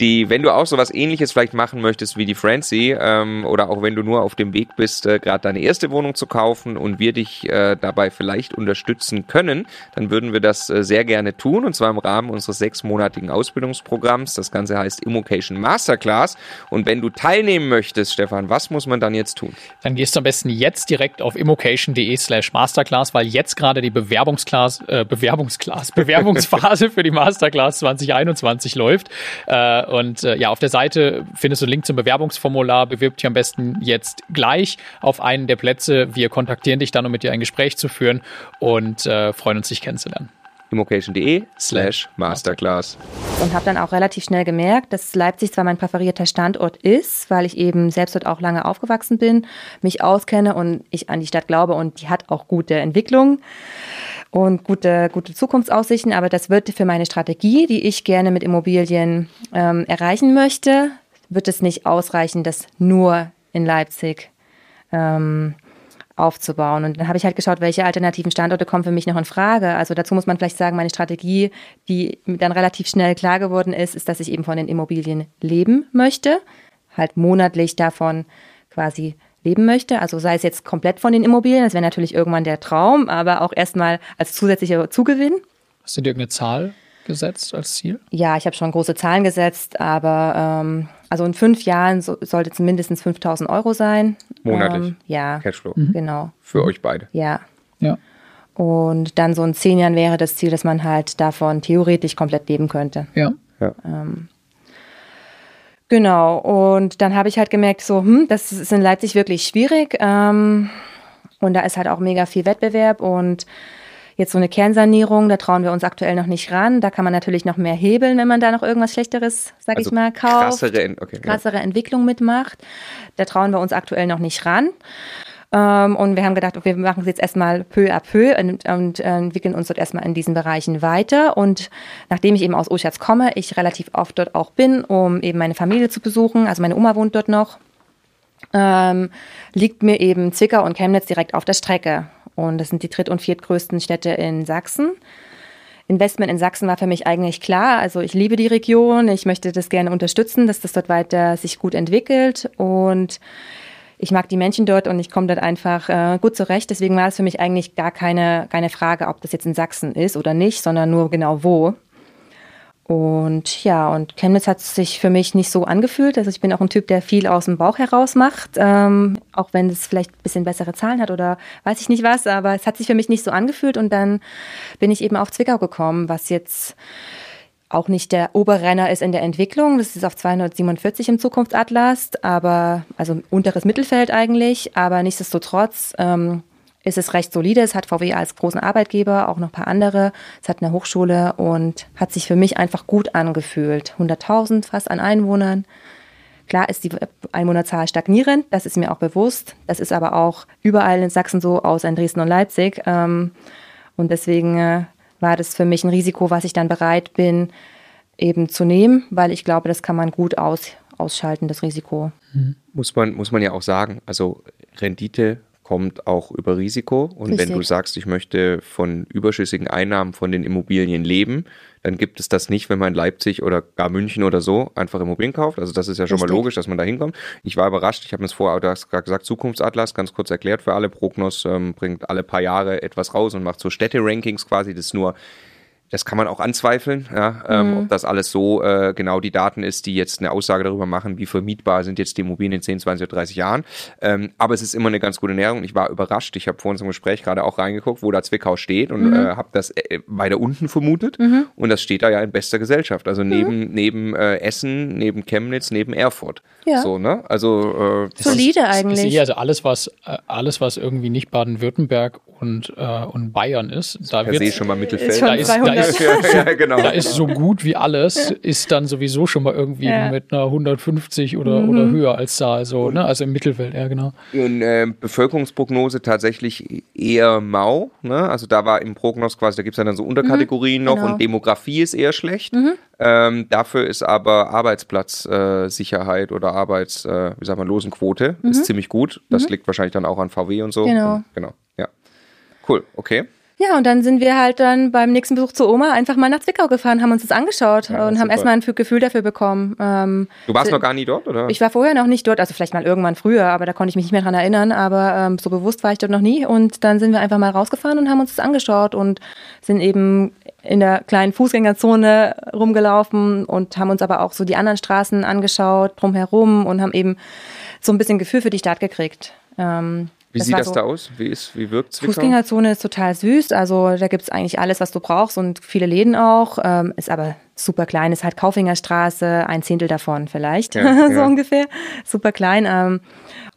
Die, wenn du auch sowas ähnliches vielleicht machen möchtest wie die Francie, ähm, oder auch wenn du nur auf dem Weg bist, äh, gerade deine erste Wohnung zu kaufen und wir dich äh, dabei vielleicht unterstützen können, dann würden wir das äh, sehr gerne tun und zwar im Rahmen unseres sechsmonatigen Ausbildungsprogramms. Das Ganze heißt Immocation Masterclass. Und wenn du teilnehmen möchtest, Stefan, was muss man dann jetzt tun? Dann gehst du am besten jetzt direkt auf immocation.de slash Masterclass, weil jetzt gerade die Bewerbungsklasse, äh, Bewerbungsklasse, <laughs> Bewerbungsphase für die Masterclass 2021 läuft. Äh, und äh, ja, auf der Seite findest du einen Link zum Bewerbungsformular. Bewirb dich am besten jetzt gleich auf einen der Plätze. Wir kontaktieren dich dann, um mit dir ein Gespräch zu führen und äh, freuen uns, dich kennenzulernen immocation.de slash masterclass. Und habe dann auch relativ schnell gemerkt, dass Leipzig zwar mein präferierter Standort ist, weil ich eben selbst dort auch lange aufgewachsen bin, mich auskenne und ich an die Stadt glaube und die hat auch gute Entwicklung und gute, gute Zukunftsaussichten. Aber das wird für meine Strategie, die ich gerne mit Immobilien ähm, erreichen möchte, wird es nicht ausreichen, das nur in Leipzig ähm, aufzubauen. Und dann habe ich halt geschaut, welche alternativen Standorte kommen für mich noch in Frage. Also dazu muss man vielleicht sagen, meine Strategie, die dann relativ schnell klar geworden ist, ist, dass ich eben von den Immobilien leben möchte, halt monatlich davon quasi leben möchte. Also sei es jetzt komplett von den Immobilien, das wäre natürlich irgendwann der Traum, aber auch erstmal als zusätzlicher Zugewinn. Hast du dir irgendeine Zahl gesetzt als Ziel? Ja, ich habe schon große Zahlen gesetzt, aber ähm, also in fünf Jahren so, sollte es mindestens 5000 Euro sein. Monatlich? Ähm, ja. Cashflow. Mhm. Genau. Für euch beide? Ja. Ja. Und dann so in zehn Jahren wäre das Ziel, dass man halt davon theoretisch komplett leben könnte. Ja. ja. Ähm, Genau, und dann habe ich halt gemerkt, so, hm, das ist in Leipzig wirklich schwierig. Ähm, und da ist halt auch mega viel Wettbewerb und jetzt so eine Kernsanierung, da trauen wir uns aktuell noch nicht ran. Da kann man natürlich noch mehr hebeln, wenn man da noch irgendwas Schlechteres, sag also ich mal, kauft. Krassere, okay, krassere ja. Entwicklung mitmacht. Da trauen wir uns aktuell noch nicht ran. Ähm, und wir haben gedacht, okay, wir machen es jetzt erstmal peu à peu und, und äh, entwickeln uns dort erstmal in diesen Bereichen weiter. Und nachdem ich eben aus Oschatz komme, ich relativ oft dort auch bin, um eben meine Familie zu besuchen, also meine Oma wohnt dort noch, ähm, liegt mir eben Zwickau und Chemnitz direkt auf der Strecke. Und das sind die dritt- und viertgrößten Städte in Sachsen. Investment in Sachsen war für mich eigentlich klar. Also ich liebe die Region, ich möchte das gerne unterstützen, dass das dort weiter sich gut entwickelt. Und ich mag die Menschen dort und ich komme dort einfach äh, gut zurecht. Deswegen war es für mich eigentlich gar keine, keine Frage, ob das jetzt in Sachsen ist oder nicht, sondern nur genau wo. Und ja, und Chemnitz hat sich für mich nicht so angefühlt. Also ich bin auch ein Typ, der viel aus dem Bauch heraus macht, ähm, auch wenn es vielleicht ein bisschen bessere Zahlen hat oder weiß ich nicht was, aber es hat sich für mich nicht so angefühlt und dann bin ich eben auf Zwickau gekommen, was jetzt auch nicht der Oberrenner ist in der Entwicklung. Das ist auf 247 im Zukunftsatlas, aber also unteres Mittelfeld eigentlich. Aber nichtsdestotrotz ähm, ist es recht solide. Es hat VW als großen Arbeitgeber, auch noch ein paar andere. Es hat eine Hochschule und hat sich für mich einfach gut angefühlt. 100.000 fast an Einwohnern. Klar ist die Einwohnerzahl stagnierend, das ist mir auch bewusst. Das ist aber auch überall in Sachsen so, außer in Dresden und Leipzig. Ähm, und deswegen äh, war das für mich ein Risiko, was ich dann bereit bin, eben zu nehmen, weil ich glaube, das kann man gut aus, ausschalten, das Risiko. Muss man, muss man ja auch sagen. Also Rendite kommt auch über Risiko. Und Richtig. wenn du sagst, ich möchte von überschüssigen Einnahmen von den Immobilien leben, dann gibt es das nicht, wenn man in Leipzig oder gar München oder so einfach Immobilien kauft. Also das ist ja schon Richtig. mal logisch, dass man da hinkommt. Ich war überrascht, ich habe mir das vorher gerade gesagt, Zukunftsatlas, ganz kurz erklärt für alle. Prognos ähm, bringt alle paar Jahre etwas raus und macht so Städte-Rankings quasi. Das ist nur das kann man auch anzweifeln, ja, ähm, mhm. ob das alles so äh, genau die Daten ist, die jetzt eine Aussage darüber machen, wie vermietbar sind jetzt die Immobilien in 10, 20 oder 30 Jahren. Ähm, aber es ist immer eine ganz gute Näherung. Ich war überrascht. Ich habe vor unserem Gespräch gerade auch reingeguckt, wo da Zwickau steht und mhm. äh, habe das äh, weiter unten vermutet. Mhm. Und das steht da ja in bester Gesellschaft. Also neben, mhm. neben äh, Essen, neben Chemnitz, neben Erfurt. Ja. So, ne? Also äh, solide eigentlich. Also alles, was äh, alles, was irgendwie nicht Baden-Württemberg und, äh, und Bayern ist. Da se schon mal Mittelfeld. Ist da, ist, da, ist, ja, genau. da ist so gut wie alles, ist dann sowieso schon mal irgendwie ja. mit einer 150 oder, mhm. oder höher als da. Also, ne? also im Mittelfeld, ja genau. Und äh, Bevölkerungsprognose tatsächlich eher mau. Ne? Also da war im Prognos quasi, da gibt es dann so Unterkategorien mhm, noch genau. und Demografie ist eher schlecht. Mhm. Ähm, dafür ist aber Arbeitsplatzsicherheit äh, oder Arbeits, äh, wie sagt man, Losenquote ist mhm. ziemlich gut. Das mhm. liegt wahrscheinlich dann auch an VW und so. Genau. Und, genau. Ja. Cool, okay. Ja, und dann sind wir halt dann beim nächsten Besuch zur Oma einfach mal nach Zwickau gefahren, haben uns das angeschaut Ja, und super. haben erstmal ein Gefühl dafür bekommen. Ähm, Du warst noch gar nie dort, oder? ich war vorher noch nicht dort, also vielleicht mal irgendwann früher, aber da konnte ich mich nicht mehr dran erinnern, aber ähm, so bewusst war ich dort noch nie. Und dann sind wir einfach mal rausgefahren und haben uns das angeschaut und sind eben in der kleinen Fußgängerzone rumgelaufen und haben uns aber auch so die anderen Straßen angeschaut, drumherum und haben eben so ein bisschen Gefühl für die Stadt gekriegt. Ähm, wie sieht war das so- da aus? Wie, ist, wie wirkt Zwickau? Fußgängerzone ist total süß, also da gibt's eigentlich alles, was du brauchst und viele Läden auch, ähm, ist aber super klein, ist halt Kaufingerstraße, ein Zehntel davon vielleicht, Ja, <laughs> so ja. ungefähr, super klein ähm,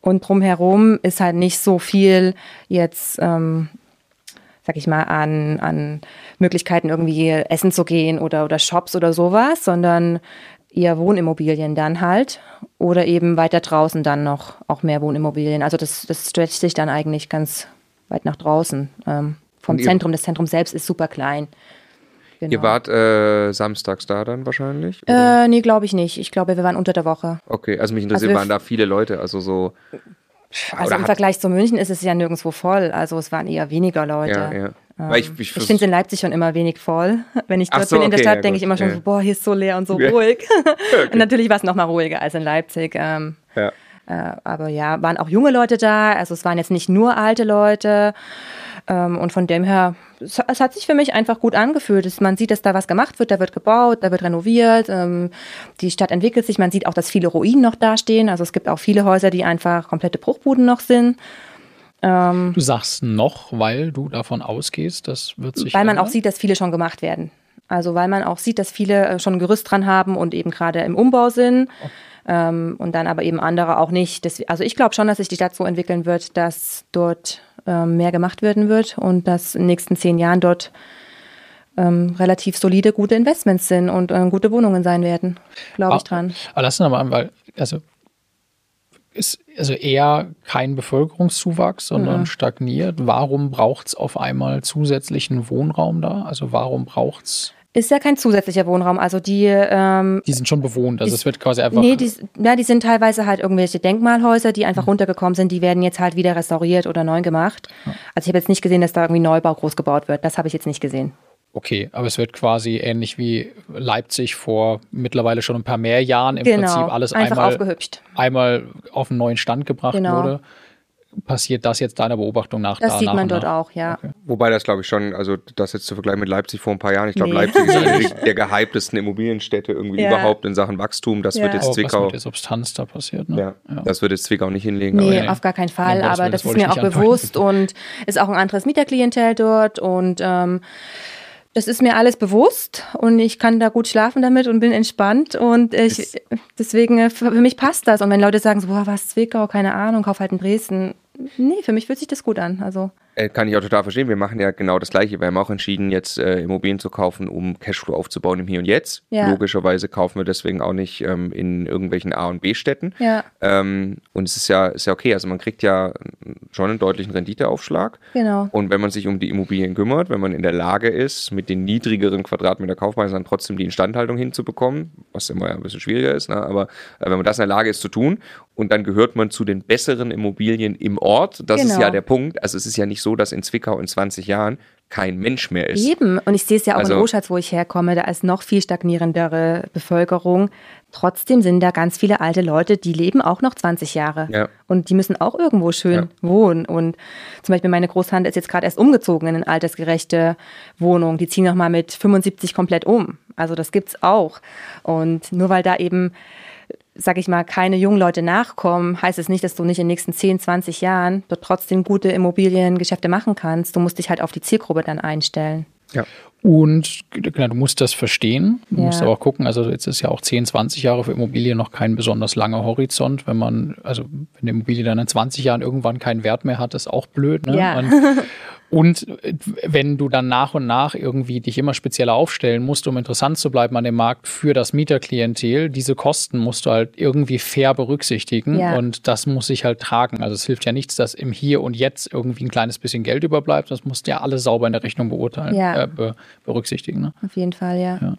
und drumherum ist halt nicht so viel jetzt, ähm, sag ich mal, an, an Möglichkeiten irgendwie essen zu gehen oder, oder Shops oder sowas, sondern eher Wohnimmobilien dann halt oder eben weiter draußen dann noch auch mehr Wohnimmobilien. Also das, das stretcht sich dann eigentlich ganz weit nach draußen ähm, vom ihr- Zentrum. Das Zentrum selbst ist super klein. Genau. Ihr wart äh, samstags da dann wahrscheinlich? oder? Äh, nee, glaube ich nicht. Ich glaube, wir waren unter der Woche. okay, also mich interessiert, wir- waren da viele Leute, also so. Also im Vergleich zu München ist es ja nirgendwo voll. Also es waren eher weniger Leute. Ja, ja. Ähm, ich- ich ich finde es in Leipzig schon immer wenig voll. Wenn ich dort so, bin in der okay, Stadt, ja, denke ich immer schon ja. so, boah, hier ist so leer und so ruhig. <laughs> <laughs> Und natürlich war es noch mal ruhiger als in Leipzig. Ähm, Ja. äh, aber ja, waren auch junge Leute da. Also es waren jetzt nicht nur alte Leute. Ähm, und von dem her, es, es hat sich für mich einfach gut angefühlt. Es, man sieht, dass da was gemacht wird, da wird gebaut, da wird renoviert. Ähm, die Stadt entwickelt sich. Man sieht auch, dass viele Ruinen noch dastehen. Also es gibt auch viele Häuser, die einfach komplette Bruchbuden noch sind. Du sagst noch, weil du davon ausgehst, das wird sich Weil man ändern? auch sieht, dass viele schon gemacht werden. Also weil man auch sieht, dass viele äh, schon ein Gerüst dran haben und eben gerade im Umbau sind. Ähm, und dann aber eben andere auch nicht. Das, also ich glaube schon, dass sich die Stadt so entwickeln wird, dass dort ähm, mehr gemacht werden wird und dass in den nächsten zehn Jahren dort ähm, relativ solide, gute Investments sind und äh, gute Wohnungen sein werden. Glaube ich Ah, dran. Aber lass uns mal an, weil, also ist also eher kein Bevölkerungszuwachs, sondern stagniert. Warum braucht es auf einmal zusätzlichen Wohnraum da? Also warum braucht es, Ist ja kein zusätzlicher Wohnraum. Also die ähm, die sind schon bewohnt, also es wird quasi einfach, Nee, die, ja, die sind teilweise halt irgendwelche Denkmalhäuser, die einfach runtergekommen sind, die werden jetzt halt wieder restauriert oder neu gemacht. Also ich habe jetzt nicht gesehen, dass da irgendwie Neubau groß gebaut wird. Das habe ich jetzt nicht gesehen. Okay, aber es wird quasi ähnlich wie Leipzig vor mittlerweile schon ein paar mehr Jahren im Genau. Prinzip alles einfach einmal, einmal auf einen neuen Stand gebracht Genau. wurde. Passiert das jetzt deiner Beobachtung nach? Das da sieht nach man dort nach? auch, ja. Wobei das glaube ich schon, also das jetzt zu vergleichen mit Leipzig vor ein paar Jahren, ich glaube Nee. Leipzig ist <laughs> eine der gehyptesten Immobilienstädte irgendwie Ja. überhaupt in Sachen Wachstum. Das Ja. wird jetzt Aber was Zwickau, mit der Substanz da passiert, ne? ja, das wird jetzt Zwickau nicht hinlegen. Nee, aber, auf gar keinen Fall. Ja, Gottes aber das das ist mir auch andeuten. bewusst und ist auch ein anderes Mieterklientel dort und ähm, das ist mir alles bewusst und ich kann da gut schlafen damit und bin entspannt und ich deswegen für für mich passt das. Und wenn Leute sagen so boah was Zwickau keine Ahnung kauf halt in Dresden nee für mich fühlt sich das gut an also Äh, kann ich auch total verstehen. Wir machen ja genau das Gleiche. Wir haben auch entschieden, jetzt äh, Immobilien zu kaufen, um Cashflow aufzubauen im Hier und Jetzt. Ja. Logischerweise kaufen wir deswegen auch nicht ähm, in irgendwelchen A- und B-Städten. ja Ähm, und es ist ja, ist ja okay. Also man kriegt ja schon einen deutlichen Renditeaufschlag. genau Und wenn man sich um die Immobilien kümmert, wenn man in der Lage ist, mit den niedrigeren Quadratmeter Kaufpreisen dann trotzdem die Instandhaltung hinzubekommen, was immer ja ein bisschen schwieriger ist, ne? aber äh, wenn man das in der Lage ist zu tun und dann gehört man zu den besseren Immobilien im Ort, das ist Genau. ja der Punkt. Also es ist ja nicht so, dass in Zwickau in 20 Jahren kein Mensch mehr ist. Eben. Und ich sehe es ja auch Also- in Oschatz, wo ich herkomme, da ist noch viel stagnierendere Bevölkerung. Trotzdem sind da ganz viele alte Leute, die leben auch noch 20 Jahre. Ja. Und die müssen auch irgendwo schön Ja. wohnen. Und zum Beispiel meine Großtante ist jetzt gerade erst umgezogen in eine altersgerechte Wohnung. Die ziehen noch mal mit 75 komplett um. Also das gibt's auch. Und nur weil da eben sag ich mal, keine jungen Leute nachkommen, heißt es nicht, dass du nicht in den nächsten 10, 20 Jahren dort trotzdem gute Immobiliengeschäfte machen kannst. Du musst dich halt auf die Zielgruppe dann einstellen. Ja. Und genau, du musst das verstehen. Du Ja. musst aber auch gucken, also jetzt ist ja auch 10, 20 Jahre für Immobilien noch kein besonders langer Horizont. Wenn man, also wenn eine Immobilie dann in 20 Jahren irgendwann keinen Wert mehr hat, ist auch blöd. Ne? Ja. Und, <laughs> und äh, wenn du dann nach und nach irgendwie dich immer spezieller aufstellen musst, um interessant zu bleiben an dem Markt für das Mieterklientel, diese Kosten musst du halt irgendwie fair berücksichtigen Ja. und das muss sich halt tragen. Also es hilft ja nichts, dass im Hier und Jetzt irgendwie ein kleines bisschen Geld überbleibt. Das musst du ja alles sauber in der Rechnung beurteilen, Ja. äh, be berücksichtigen. Ne? Auf jeden Fall, ja. Ja.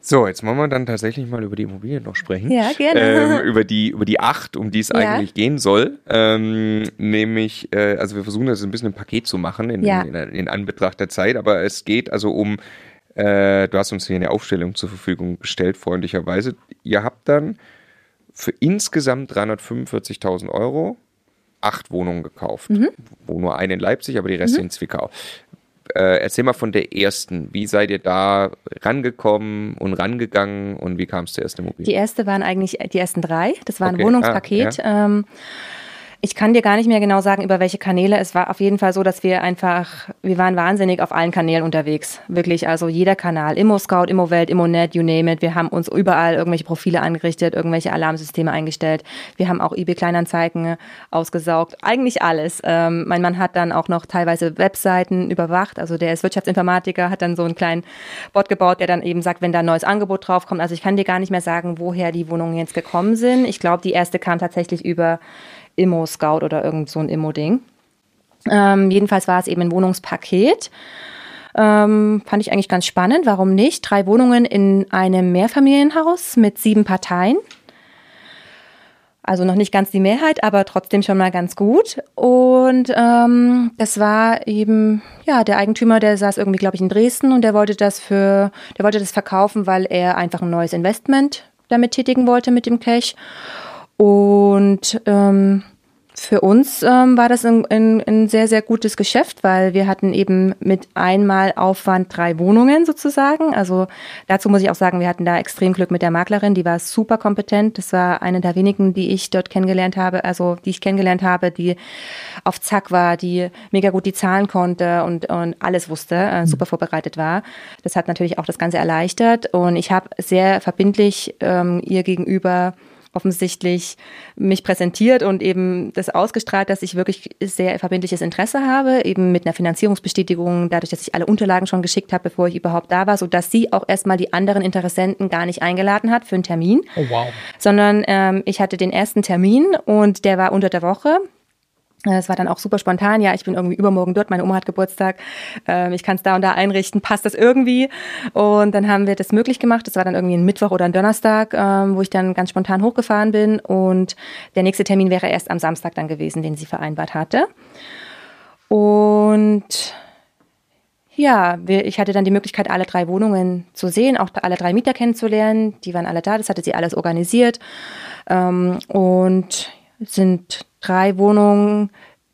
So, jetzt wollen wir dann tatsächlich mal über die Immobilien noch sprechen. Ja, gerne. Ähm, über, die, über die acht, um die es Ja. eigentlich gehen soll. Ähm, nämlich, äh, also wir versuchen das ein bisschen ein Paket zu machen in, Ja. in, in Anbetracht der Zeit, aber es geht also um, äh, du hast uns hier eine Aufstellung zur Verfügung gestellt, freundlicherweise. Ihr habt dann für insgesamt 345.000 Euro acht Wohnungen gekauft. Mhm. Wo nur eine in Leipzig, aber die Reste in Zwickau. Äh, erzähl mal von der ersten. Wie seid ihr da rangekommen und rangegangen und wie kam es zur ersten Immobilie? Die erste waren eigentlich die ersten drei. Das war ein Okay, Wohnungspaket. ähm, ich kann dir gar nicht mehr genau sagen, über welche Kanäle. Es war auf jeden Fall so, dass wir einfach, wir waren wahnsinnig auf allen Kanälen unterwegs. Wirklich, also jeder Kanal. Immo-Scout, Immo-Welt, Immo-Net, you name it. Wir haben uns überall irgendwelche Profile angerichtet, irgendwelche Alarmsysteme eingestellt. Wir haben auch eBay-Kleinanzeigen ausgesaugt. Eigentlich alles. Ähm, mein Mann hat dann auch noch teilweise Webseiten überwacht. Also der ist Wirtschaftsinformatiker, hat dann so einen kleinen Bot gebaut, der dann eben sagt, wenn da ein neues Angebot draufkommt. Also ich kann dir gar nicht mehr sagen, woher die Wohnungen jetzt gekommen sind. Ich glaube, die erste kam tatsächlich über Immo-Scout oder irgend so ein Immo-Ding. Ähm, jedenfalls war es eben ein Wohnungspaket. Ähm, fand ich eigentlich ganz spannend. Warum nicht? Drei Wohnungen in einem Mehrfamilienhaus mit sieben Parteien. Also noch nicht ganz die Mehrheit, aber trotzdem schon mal ganz gut. Und ähm, das war eben, ja, der Eigentümer, der saß irgendwie, glaube ich, in Dresden und der wollte das für, der wollte das verkaufen, weil er einfach ein neues Investment damit tätigen wollte mit dem Cash. Und ähm, für uns ähm, war das ein, ein, ein sehr, sehr gutes Geschäft, weil wir hatten eben mit einmal Aufwand drei Wohnungen sozusagen. Also dazu muss ich auch sagen, wir hatten da extrem Glück mit der Maklerin, die war super kompetent. Das war eine der wenigen, die ich dort kennengelernt habe, also die ich kennengelernt habe, die auf Zack war, die mega gut die Zahlen konnte und, und alles wusste, äh, super vorbereitet war. Das hat natürlich auch das Ganze erleichtert und ich habe sehr verbindlich ähm, ihr gegenüber offensichtlich mich präsentiert und eben das ausgestrahlt, dass ich wirklich sehr verbindliches Interesse habe, eben mit einer Finanzierungsbestätigung, dadurch, dass ich alle Unterlagen schon geschickt habe, bevor ich überhaupt da war, sodass sie auch erstmal die anderen Interessenten gar nicht eingeladen hat für einen Termin, Oh wow. sondern ähm, ich hatte den ersten Termin und der war unter der Woche. Es war dann auch super spontan. Ja, ich bin irgendwie übermorgen dort. Meine Oma hat Geburtstag. Ähm, ich kann es da und da einrichten. Passt das irgendwie? Und dann haben wir das möglich gemacht. Das war dann irgendwie ein Mittwoch oder ein Donnerstag, ähm, wo ich dann ganz spontan hochgefahren bin. Und der nächste Termin wäre erst am Samstag dann gewesen, den sie vereinbart hatte. Und ja, ich hatte dann die Möglichkeit, alle drei Wohnungen zu sehen, auch alle drei Mieter kennenzulernen. Die waren alle da, das hatte sie alles organisiert. Ähm, und sind drei Wohnungen,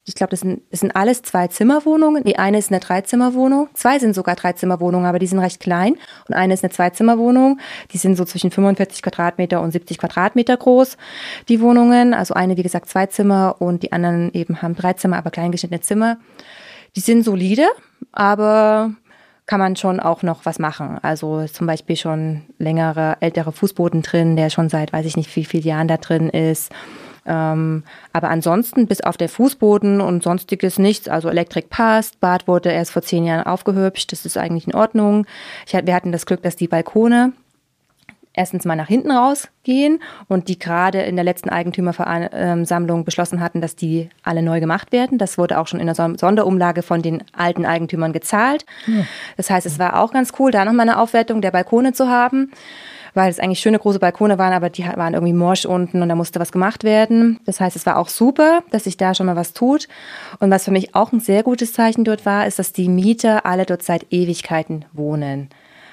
ich glaube, das sind, das sind alles zwei Zimmerwohnungen. Die eine ist eine Dreizimmerwohnung. Zwei sind sogar Dreizimmerwohnungen, aber die sind recht klein. Und eine ist eine Zweizimmerwohnung. Die sind so zwischen 45 Quadratmeter und 70 Quadratmeter groß, die Wohnungen. Also eine, wie gesagt, zwei Zimmer und die anderen eben haben drei Zimmer, aber kleingeschnittene Zimmer. Die sind solide, aber kann man schon auch noch was machen. Also zum Beispiel schon längere, ältere Fußboden drin, der schon seit, weiß ich nicht, wie vielen Jahren da drin ist. Ähm, aber ansonsten bis auf der Fußboden und sonstiges nichts. Also Elektrik passt, Bad wurde erst vor zehn Jahren aufgehübscht, das ist eigentlich in Ordnung. Ich, wir hatten das Glück, dass die Balkone erstens mal nach hinten rausgehen und die gerade in der letzten Eigentümerversammlung beschlossen hatten, dass die alle neu gemacht werden. Das wurde auch schon in der Sonderumlage von den alten Eigentümern gezahlt. Das heißt, es war auch ganz cool, da nochmal eine Aufwertung der Balkone zu haben, weil es eigentlich schöne große Balkone waren, aber die waren irgendwie morsch unten und da musste was gemacht werden. Das heißt, es war auch super, dass sich da schon mal was tut. Und was für mich auch ein sehr gutes Zeichen dort war, ist, dass die Mieter alle dort seit Ewigkeiten wohnen.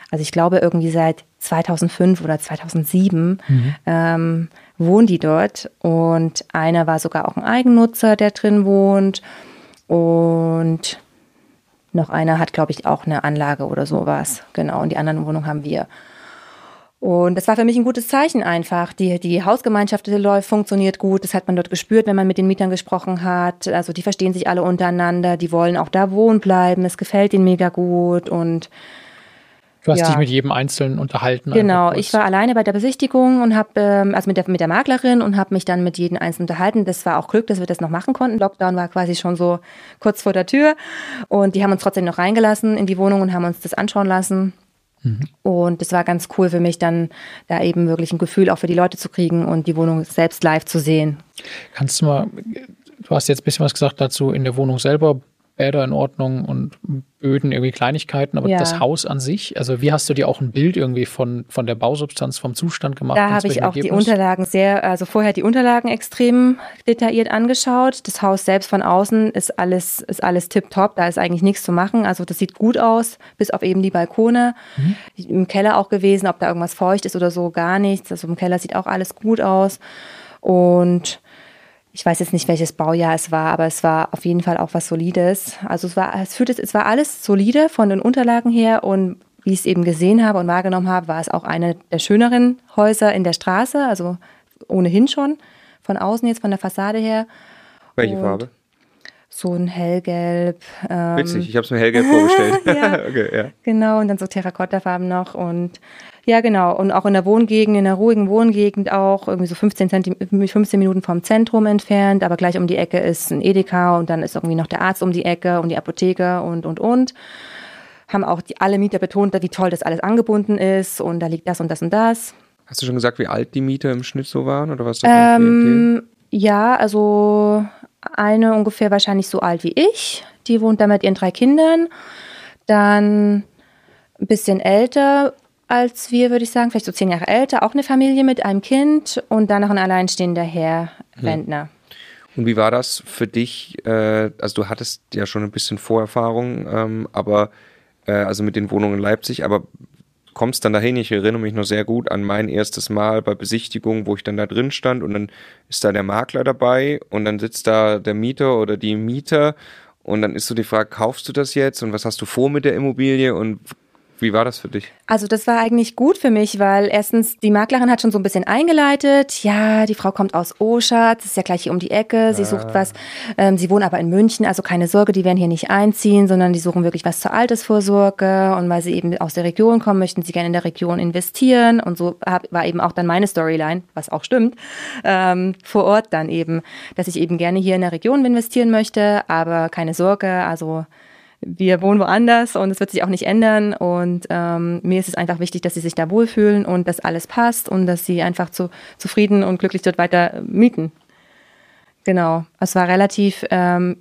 Also ich glaube irgendwie seit 2005 oder 2007 ähm, wohnen die dort und einer war sogar auch ein Eigennutzer, der drin wohnt und noch einer hat, glaube ich, auch eine Anlage oder sowas. Genau, und die anderen Wohnungen haben wir. Und das war für mich ein gutes Zeichen einfach. Die, die Hausgemeinschaft läuft, funktioniert gut. Das hat man dort gespürt, wenn man mit den Mietern gesprochen hat. Also die verstehen sich alle untereinander, die wollen auch da wohnen bleiben. Es gefällt ihnen mega gut und Du hast Ja. dich mit jedem Einzelnen unterhalten. Genau, ich war alleine bei der Besichtigung und habe, ähm, also mit der, mit der Maklerin und habe mich dann mit jedem Einzelnen unterhalten. Das war auch Glück, dass wir das noch machen konnten. Lockdown war quasi schon so kurz vor der Tür und die haben uns trotzdem noch reingelassen in die Wohnung und haben uns das anschauen lassen. Und das war ganz cool für mich, dann da eben wirklich ein Gefühl auch für die Leute zu kriegen und die Wohnung selbst live zu sehen. Kannst du mal, du hast jetzt ein bisschen was gesagt dazu in der Wohnung selber. Bäder in Ordnung und Böden, irgendwie Kleinigkeiten, aber ja. das Haus an sich, also wie hast du dir auch ein Bild irgendwie von, von der Bausubstanz, vom Zustand gemacht? Da habe ich auch Ergebnis? die Unterlagen sehr, also vorher die Unterlagen extrem detailliert angeschaut. Das Haus selbst von außen ist alles, ist alles tipptopp, da ist eigentlich nichts zu machen. Also das sieht gut aus, bis auf eben die Balkone. Mhm. Im Keller auch gewesen, ob da irgendwas feucht ist oder so, gar nichts. Also im Keller sieht auch alles gut aus. Und ich weiß jetzt nicht, welches Baujahr es war, aber es war auf jeden Fall auch was Solides. Also es war, es fühlte, es war alles solide von den Unterlagen her und wie ich es eben gesehen habe und wahrgenommen habe, war es auch eine der schöneren Häuser in der Straße, also ohnehin schon, von außen jetzt, von der Fassade her. Welche und Farbe? So ein hellgelb. Ähm, Witzig, ich habe es mir hellgelb vorgestellt. <laughs> ja, <laughs> okay, ja. Genau, und dann so Terrakottafarben noch und ja, genau. Und auch in der Wohngegend, in der ruhigen Wohngegend auch, irgendwie so 15, Zentime 15 Minuten vom Zentrum entfernt, aber gleich um die Ecke ist ein Edeka und dann ist irgendwie noch der Arzt um die Ecke und die Apotheke und, und, und. Haben auch die, alle Mieter betont, wie toll das alles angebunden ist und da liegt das und das und das. Hast du schon gesagt, wie alt die Mieter im Schnitt so waren oder was? Ähm, ja, also eine ungefähr wahrscheinlich so alt wie ich. Die wohnt da mit ihren drei Kindern. Dann ein bisschen älter, als wir, würde ich sagen, vielleicht so zehn Jahre älter, auch eine Familie mit einem Kind und dann noch ein alleinstehender Herr Rentner. Und wie war das für dich? Äh, also du hattest ja schon ein bisschen Vorerfahrung, ähm, aber äh, also mit den Wohnungen in Leipzig, aber kommst dann dahin, ich erinnere mich noch sehr gut an mein erstes Mal bei Besichtigung, wo ich dann da drin stand und dann ist da der Makler dabei und dann sitzt da der Mieter oder die Mieter und dann ist so die Frage, kaufst du das jetzt und was hast du vor mit der Immobilie und wie war das für dich? Also das war eigentlich gut für mich, weil erstens die Maklerin hat schon so ein bisschen eingeleitet. Ja, die Frau kommt aus Oschatz, ist ja gleich hier um die Ecke. Sie ah. sucht was. Ähm, sie wohnen aber in München, also keine Sorge, die werden hier nicht einziehen, sondern die suchen wirklich was zur Altersvorsorge. Und weil sie eben aus der Region kommen, möchten sie gerne in der Region investieren. Und so war eben auch dann meine Storyline, was auch stimmt, ähm, vor Ort dann eben, dass ich eben gerne hier in der Region investieren möchte, aber keine Sorge, also wir wohnen woanders und es wird sich auch nicht ändern. Und ähm, mir ist es einfach wichtig, dass sie sich da wohlfühlen und dass alles passt und dass sie einfach zu, zufrieden und glücklich dort weiter mieten. Genau. Es war relativ ähm,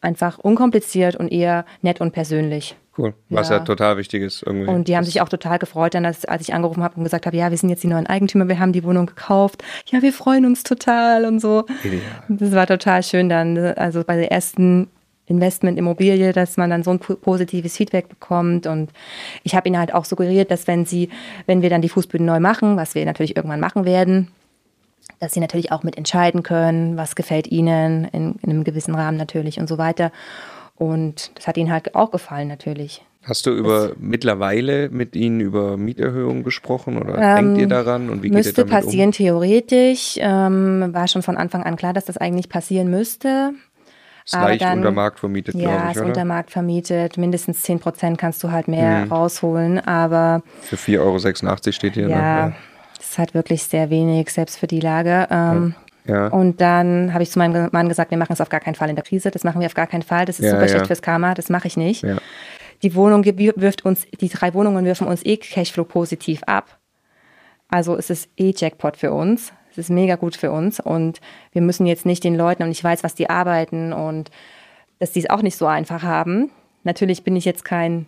einfach unkompliziert und eher nett und persönlich. Cool, was ja, ja total wichtig ist. Irgendwie. Und die haben sich auch total gefreut, dann, als, als ich angerufen habe und gesagt habe, ja, wir sind jetzt die neuen Eigentümer, wir haben die Wohnung gekauft. Ja, wir freuen uns total und so. Ideal. Das war total schön dann. Also bei der ersten Investment Immobilie, dass man dann so ein positives Feedback bekommt. Und ich habe ihnen halt auch suggeriert, dass wenn sie, wenn wir dann die Fußböden neu machen, was wir natürlich irgendwann machen werden, dass sie natürlich auch mit entscheiden können, was gefällt ihnen in, in einem gewissen Rahmen natürlich und so weiter. Und das hat ihnen halt auch gefallen natürlich. Hast du über das, mittlerweile mit ihnen über Mieterhöhungen gesprochen oder ähm, denkt ihr daran und wie geht Müsste passieren um? theoretisch. Ähm, war schon von Anfang an klar, dass das eigentlich passieren müsste. Ist Aber leicht dann, unter Markt vermietet, ja, glaube ich, ist unter Markt vermietet. Mindestens 10 Prozent kannst du halt mehr mhm. rausholen, aber... Für 4,86 Euro steht hier. Ja, ne? ja, das ist halt wirklich sehr wenig, selbst für die Lage. Ähm, ja. Und dann habe ich zu meinem Mann gesagt, wir machen es auf gar keinen Fall in der Krise. Das machen wir auf gar keinen Fall. Das ist ja, super ja. schlecht fürs Karma. Das mache ich nicht. Ja. Die Wohnung wirft uns, die drei Wohnungen wirfen uns eh Cashflow positiv ab. Also ist es eh Jackpot für uns. Es ist mega gut für uns und wir müssen jetzt nicht den Leuten, und ich weiß, was die arbeiten und dass die es auch nicht so einfach haben. Natürlich bin ich jetzt kein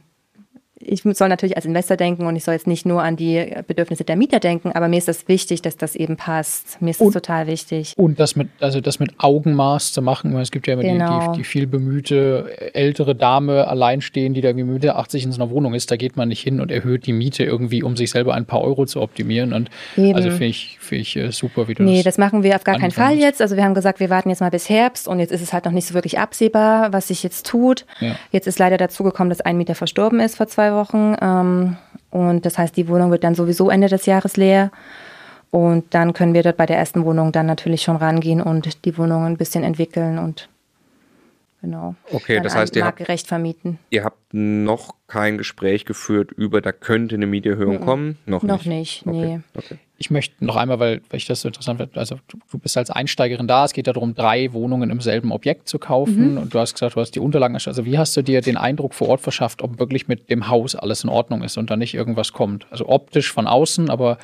ich soll natürlich als Investor denken und ich soll jetzt nicht nur an die Bedürfnisse der Mieter denken, aber mir ist das wichtig, dass das eben passt. Mir ist das total wichtig. Und das mit, also das mit Augenmaß zu machen. Es gibt ja immer genau. die, die, die, viel bemühte ältere Dame alleinstehen, die da irgendwie Mitte 80 in so einer Wohnung ist. Da geht man nicht hin und erhöht die Miete irgendwie, um sich selber ein paar Euro zu optimieren. Und eben. also finde ich, find ich äh, super, wie du Nee, das, das machen wir auf gar keinen Fall jetzt. Also wir haben gesagt, wir warten jetzt mal bis Herbst und jetzt ist es halt noch nicht so wirklich absehbar, was sich jetzt tut. Ja. Jetzt ist leider dazu gekommen, dass ein Mieter verstorben ist vor zwei Wochen. Ähm, und das heißt, die Wohnung wird dann sowieso Ende des Jahres leer. Und dann können wir dort bei der ersten Wohnung dann natürlich schon rangehen und die Wohnung ein bisschen entwickeln und genau. Okay, das heißt, ihr habt, vermieten. Ihr habt noch kein Gespräch geführt über, da könnte eine Mieterhöhung mhm. kommen? Noch, noch nicht. nicht, nee. Okay. Ich möchte noch einmal, weil, weil ich das so interessant finde, also du, du, bist als Einsteigerin da, es geht darum, drei Wohnungen im selben Objekt zu kaufen mhm. und du hast gesagt, du hast die Unterlagen erstellt. Also wie hast du dir den Eindruck vor Ort verschafft, ob wirklich mit dem Haus alles in Ordnung ist und da nicht irgendwas kommt? Also optisch von außen, aber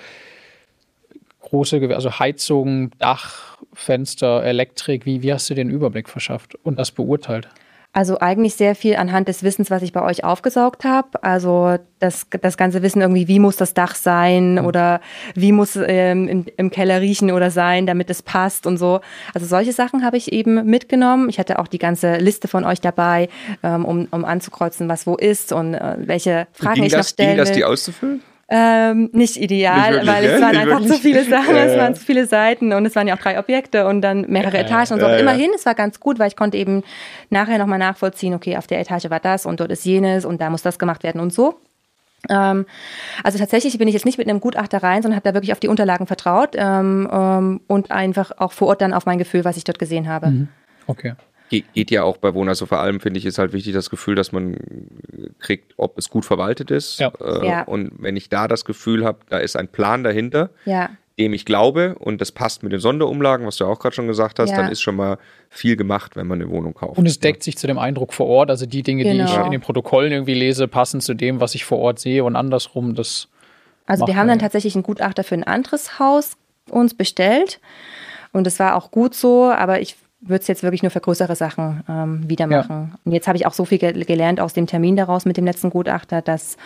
große, also Heizung, Dach, Fenster, Elektrik, wie, wie hast du den Überblick verschafft und das beurteilt? Also eigentlich sehr viel anhand des Wissens, was ich bei euch aufgesaugt habe. Also das, das ganze Wissen irgendwie, wie muss das Dach sein mhm. oder wie muss ähm, im, im, Keller riechen oder sein, damit es passt und so. Also solche Sachen habe ich eben mitgenommen. Ich hatte auch die ganze Liste von euch dabei, ähm, um, um anzukreuzen, was wo ist und äh, welche Fragen ich das, noch stellen ging das, die auszufüllen? Ähm, nicht ideal, nicht wirklich, weil es waren einfach wirklich. zu viele <laughs> Sachen, ja, es waren zu viele Seiten und es waren ja auch drei Objekte und dann mehrere ja, Etagen und so. Ja, immerhin, es war ganz gut, weil ich konnte eben nachher nochmal nachvollziehen, okay, auf der Etage war das und dort ist jenes und da muss das gemacht werden und so. Ähm, also tatsächlich bin ich jetzt nicht mit einem Gutachter rein, sondern habe da wirklich auf die Unterlagen vertraut ähm, ähm, und einfach auch vor Ort dann auf mein Gefühl, was ich dort gesehen habe. Mhm. Okay geht ja auch bei Wohner. Also vor allem finde ich ist halt wichtig das Gefühl, dass man kriegt, ob es gut verwaltet ist. Ja. Äh, ja. Und wenn ich da das Gefühl habe, da ist ein Plan dahinter, ja. dem ich glaube und das passt mit den Sonderumlagen, was du auch gerade schon gesagt hast, dann ist schon mal viel gemacht, wenn man eine Wohnung kauft. Und es deckt sich zu dem Eindruck vor Ort. Also die Dinge, genau. die ich in den Protokollen irgendwie lese, passen zu dem, was ich vor Ort sehe und andersrum. Das also wir haben dann tatsächlich einen Gutachter für ein anderes Haus uns bestellt. Und es war auch gut so, aber ich würde es jetzt wirklich nur für größere Sachen ähm, wieder machen. Ja. Und jetzt habe ich auch so viel ge gelernt aus dem Termin daraus mit dem letzten Gutachter, dass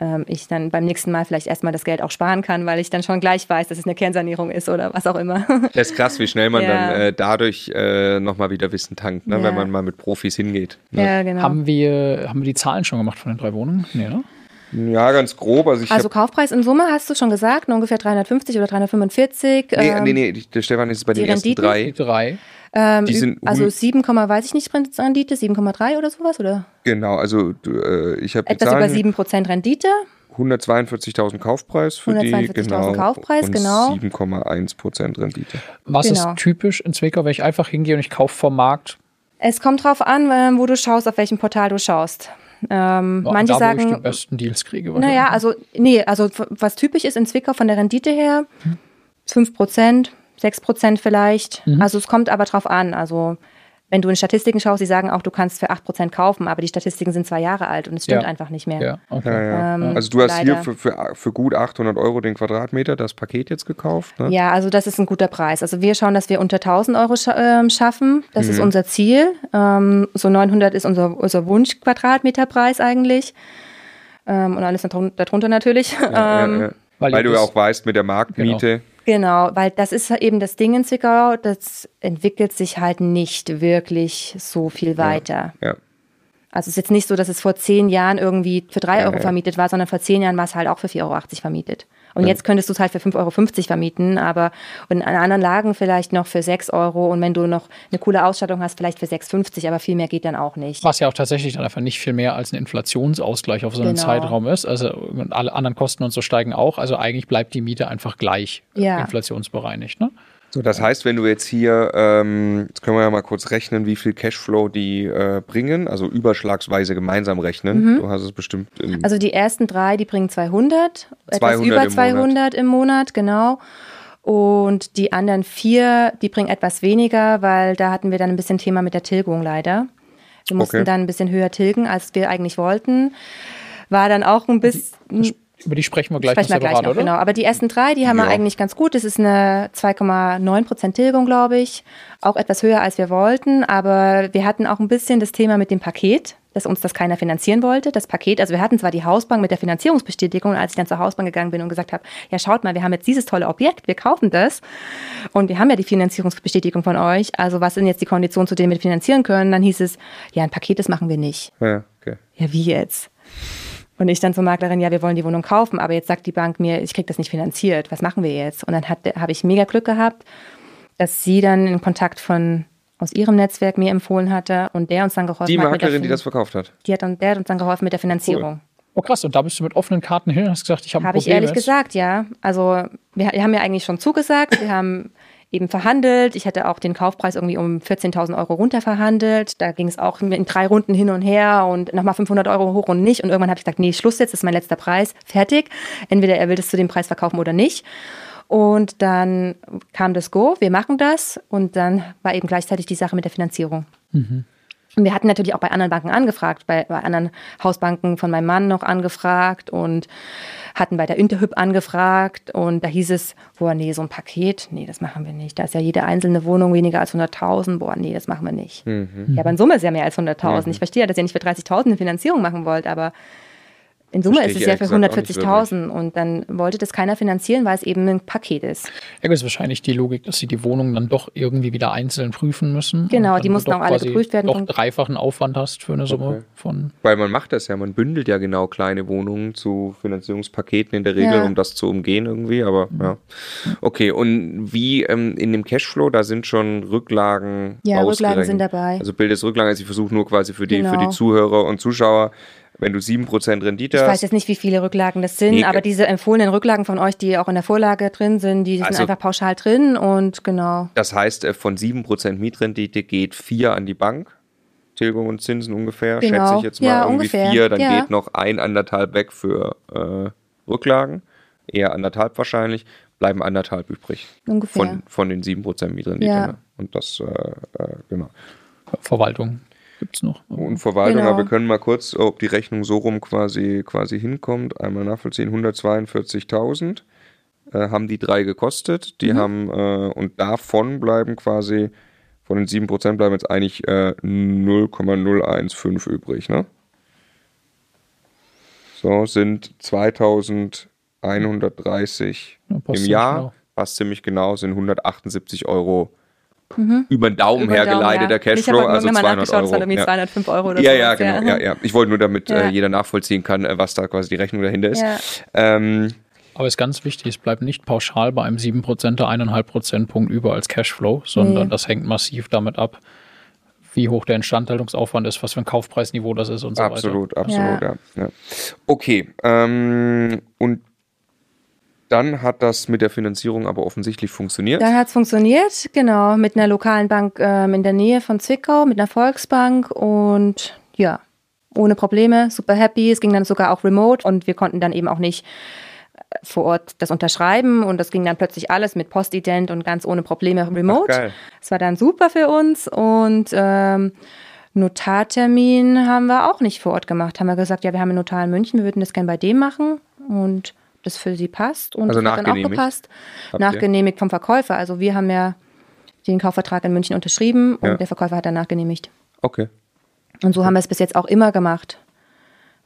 ähm, ich dann beim nächsten Mal vielleicht erstmal das Geld auch sparen kann, weil ich dann schon gleich weiß, dass es eine Kernsanierung ist oder was auch immer. Das ist krass, wie schnell man ja. dann äh, dadurch äh, nochmal wieder Wissen tankt, ne? Ja. wenn man mal mit Profis hingeht. Ne? Ja, genau. Haben wir, haben wir die Zahlen schon gemacht von den drei Wohnungen? Nee, ne? Ja, ganz grob. Also, also Kaufpreis in Summe hast du schon gesagt, ungefähr 350 oder 345. Nee, ähm, nee, nee, der Stefan ist bei den ersten drei. Die drei. Ähm, die sind also 7, weiß ich nicht Rendite, 7,3 oder sowas, oder? Genau, also äh, ich habe Etwas über 7% Rendite. 142.000 Kaufpreis für 142 die, genau. Kaufpreis, und genau. 7,1% Rendite. Was genau. ist typisch in Zwickau, wenn ich einfach hingehe und ich kaufe vom Markt? Es kommt drauf an, ähm, wo du schaust, auf welchem Portal du schaust. Ähm, ja, manche da, sagen, wo ich die besten Deals kriege. Naja, also, nee, also was typisch ist in Zwickau von der Rendite her, hm. 5 Prozent, 6 Prozent vielleicht. Mhm. Also es kommt aber drauf an. Also wenn du in Statistiken schaust, die sagen auch, du kannst für 8% kaufen, aber die Statistiken sind zwei Jahre alt und es stimmt ja. einfach nicht mehr. Ja, okay. ja, ähm, also du hast leider. hier für, für, für, gut 800 Euro den Quadratmeter das Paket jetzt gekauft? Ne? Ja, also das ist ein guter Preis. Also wir schauen, dass wir unter 1000 Euro scha äh, schaffen. Das mhm. ist unser Ziel. Ähm, so 900 ist unser, unser Wunsch-Quadratmeterpreis eigentlich. Ähm, und alles darunter natürlich. <laughs> Ähm, Weil, Weil du ja auch weißt, mit der Marktmiete... Genau Genau, weil das ist eben das Ding in Zwickau, das entwickelt sich halt nicht wirklich so viel weiter. Ja. ja. Also es ist jetzt nicht so, dass es vor zehn Jahren irgendwie für drei ja, Euro ja. vermietet war, sondern vor zehn Jahren war es halt auch für 4,80 Euro vermietet. Und jetzt könntest du es halt für 5,50 Euro vermieten, aber in anderen Lagen vielleicht noch für 6 Euro und wenn du noch eine coole Ausstattung hast, vielleicht für 6,50, aber viel mehr geht dann auch nicht. Was ja auch tatsächlich dann einfach nicht viel mehr als ein Inflationsausgleich auf so einem genau. Zeitraum ist. Also alle anderen Kosten und so steigen auch. Also eigentlich bleibt die Miete einfach gleich ja. inflationsbereinigt. Ne? So, das heißt, wenn du jetzt hier, ähm, jetzt können wir ja mal kurz rechnen, wie viel Cashflow die äh, bringen, also überschlagsweise gemeinsam rechnen. Mhm. Du hast es bestimmt. also die ersten drei, die bringen 200, 200 etwas über 200 Monat. im Monat, genau. Und die anderen vier, die bringen etwas weniger, weil da hatten wir dann ein bisschen Thema mit der Tilgung leider. Wir mussten okay. dann ein bisschen höher tilgen, als wir eigentlich wollten. War dann auch ein bisschen. Über die sprechen wir gleich sprechen noch wir gleich noch, oder? Genau, aber die ersten drei, die haben ja. wir eigentlich ganz gut. Das ist eine 2,9% Tilgung, glaube ich. Auch etwas höher, als wir wollten. Aber wir hatten auch ein bisschen das Thema mit dem Paket, dass uns das keiner finanzieren wollte. Das Paket, also wir hatten zwar die Hausbank mit der Finanzierungsbestätigung, als ich dann zur Hausbank gegangen bin und gesagt habe, ja schaut mal, wir haben jetzt dieses tolle Objekt, wir kaufen das und wir haben ja die Finanzierungsbestätigung von euch. Also was sind jetzt die Konditionen, zu denen wir finanzieren können? Dann hieß es, ja ein Paket, das machen wir nicht. Ja, okay. Ja, wie jetzt? Und ich dann zur Maklerin, ja, wir wollen die Wohnung kaufen, aber jetzt sagt die Bank mir, ich kriege das nicht finanziert. Was machen wir jetzt? Und dann habe ich mega Glück gehabt, dass sie dann einen Kontakt von aus ihrem Netzwerk mir empfohlen hatte und der uns dann geholfen die hat. Die Maklerin, die das verkauft hat. Die hat dann, der hat uns dann geholfen mit der Finanzierung. Cool. Oh krass, und da bist du mit offenen Karten hin und hast gesagt, ich habe ein Habe ich ehrlich gesagt, ja. Also wir, wir haben ja eigentlich schon zugesagt. Wir haben eben verhandelt. Ich hätte auch den Kaufpreis irgendwie um 14.000 Euro runter verhandelt. Da ging es auch in drei Runden hin und her und nochmal 500 Euro hoch und nicht. Und irgendwann habe ich gesagt, nee, Schluss jetzt, das ist mein letzter Preis, fertig. Entweder er will das zu dem Preis verkaufen oder nicht. Und dann kam das Go, wir machen das. Und dann war eben gleichzeitig die Sache mit der Finanzierung. Mhm. Und wir hatten natürlich auch bei anderen Banken angefragt, bei, bei anderen Hausbanken von meinem Mann noch angefragt und hatten bei der Interhyp angefragt und da hieß es, boah, nee, so ein Paket, nee, das machen wir nicht. Da ist ja jede einzelne Wohnung weniger als 100.000, boah, nee, das machen wir nicht. Mhm. Ja, aber in Summe ist ja mehr als 100.000. Mhm. Ich verstehe, dass ihr nicht für 30.000 eine Finanzierung machen wollt, aber in Summe ist es ja für 140.000 und dann wollte das keiner finanzieren, weil es eben ein Paket ist. Ja, das ist wahrscheinlich die Logik, dass sie die Wohnungen dann doch irgendwie wieder einzeln prüfen müssen. Genau, die mussten auch alle geprüft werden. Doch dreifachen Aufwand hast für eine Summe okay. von. Weil man macht das ja, man bündelt ja genau kleine Wohnungen zu Finanzierungspaketen in der Regel, ja. um das zu umgehen irgendwie, aber mhm. ja. Okay, und wie ähm, in dem Cashflow, da sind schon Rücklagen Ja, Rücklagen sind dabei. Also Bild des Rücklagen, also ich versuche nur quasi für die, genau. für die Zuhörer und Zuschauer wenn du 7% Rendite hast. Ich weiß jetzt nicht, wie viele Rücklagen das sind, nee, aber diese empfohlenen Rücklagen von euch, die auch in der Vorlage drin sind, die also, sind einfach pauschal drin und genau. Das heißt, äh, von 7% Mietrendite geht 4 an die Bank. Tilgung und Zinsen ungefähr, genau. schätze ich jetzt mal ja, irgendwie ungefähr. 4, dann ja. geht noch ein anderthalb weg für äh, Rücklagen, eher anderthalb wahrscheinlich, bleiben anderthalb übrig. Ungefähr. Von, von den 7% Mietrendite. Ja. Ne? Und das, äh, äh, genau. Verwaltung gibt es noch. Und Verwaltung, genau. aber wir können mal kurz, ob die Rechnung so rum quasi, quasi hinkommt, einmal nachvollziehen. 142.000 äh, haben die drei gekostet. Die mhm. haben, äh, und davon bleiben quasi, von den 7% bleiben jetzt eigentlich äh, 0,015 übrig, ne? So, sind 2130 ja, im Jahr. Genau. Passt ziemlich genau, sind 178 Euro Mhm. Über den Daumen Über hergeleitet, der Cashflow, also 200 Euro. Irgendwie ja. 205 Euro oder ja, ja, genau, ja. ja, Ich wollte nur, damit ja. äh, jeder nachvollziehen kann, äh, was da quasi die Rechnung dahinter ist. Ja. Ähm, aber es ist ganz wichtig, es bleibt nicht pauschal bei einem 7%, 1,5 Prozentpunkt über als Cashflow, sondern nee. das hängt massiv damit ab, wie hoch der Instandhaltungsaufwand ist, was für ein Kaufpreisniveau das ist und so absolut, weiter. Absolut, absolut, ja. Okay, ähm, und dann hat das mit der Finanzierung aber offensichtlich funktioniert. Dann hat es funktioniert, genau, mit einer lokalen Bank ähm, in der Nähe von Zwickau, mit einer Volksbank und ja, ohne Probleme, super happy. Es ging dann sogar auch remote und wir konnten dann eben auch nicht äh, vor Ort das unterschreiben und das ging dann plötzlich alles mit Postident und ganz ohne Probleme remote. Es war dann super für uns und ähm, Notartermin haben wir auch nicht vor Ort gemacht. Haben wir gesagt, ja, wir haben einen Notar in München, wir würden das gerne bei dem machen und das für sie passt und also hat dann auch gepasst. Nachgenehmigt vom Verkäufer. Also wir haben ja den Kaufvertrag in München unterschrieben und ja. der Verkäufer hat dann nachgenehmigt. Okay. Und so haben wir es bis jetzt auch immer gemacht.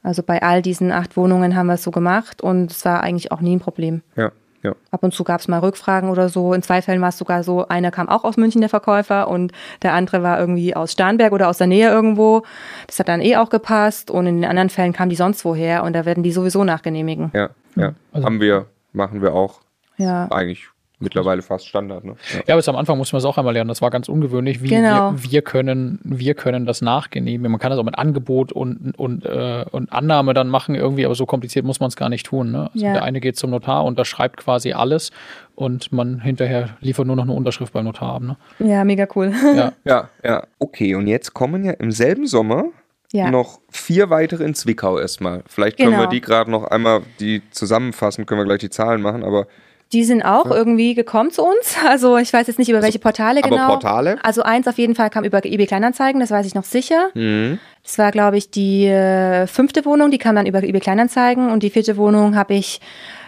Also bei all diesen acht Wohnungen haben wir es so gemacht und es war eigentlich auch nie ein Problem. Ja. Ja. Ab und zu gab es mal Rückfragen oder so. In zwei Fällen war es sogar so, einer kam auch aus München, der Verkäufer, und der andere war irgendwie aus Starnberg oder aus der Nähe irgendwo. Das hat dann eh auch gepasst. Und in den anderen Fällen kamen die sonst woher und da werden die sowieso nachgenehmigen. Ja, ja. Also, Haben wir, machen wir auch. Ja. Eigentlich mittlerweile fast Standard. Ne? Ja. ja, aber am Anfang mussten wir es auch einmal lernen. Das war ganz ungewöhnlich. Wie genau. wir, wir, können, wir können das nachgenehmigen. Man kann das auch mit Angebot und, und, äh, und Annahme dann machen irgendwie, aber so kompliziert muss man es gar nicht tun. Ne? Also ja. Der eine geht zum Notar, unterschreibt quasi alles und man hinterher liefert nur noch eine Unterschrift beim Notar ab. Ne? Ja, mega cool. Ja. ja, ja. Okay, und jetzt kommen ja im selben Sommer ja. noch vier weitere in Zwickau erstmal. Vielleicht können genau. wir die gerade noch einmal die zusammenfassen, können wir gleich die Zahlen machen, aber die sind auch irgendwie gekommen zu uns. <laughs> Also ich weiß jetzt nicht über also, welche Portale aber genau. Aber Portale? Also eins auf jeden Fall kam über eBay Kleinanzeigen, das weiß ich noch sicher. Mhm. Das war, glaube ich, die äh, fünfte Wohnung, die kam dann über eBay Kleinanzeigen und die vierte Wohnung habe ich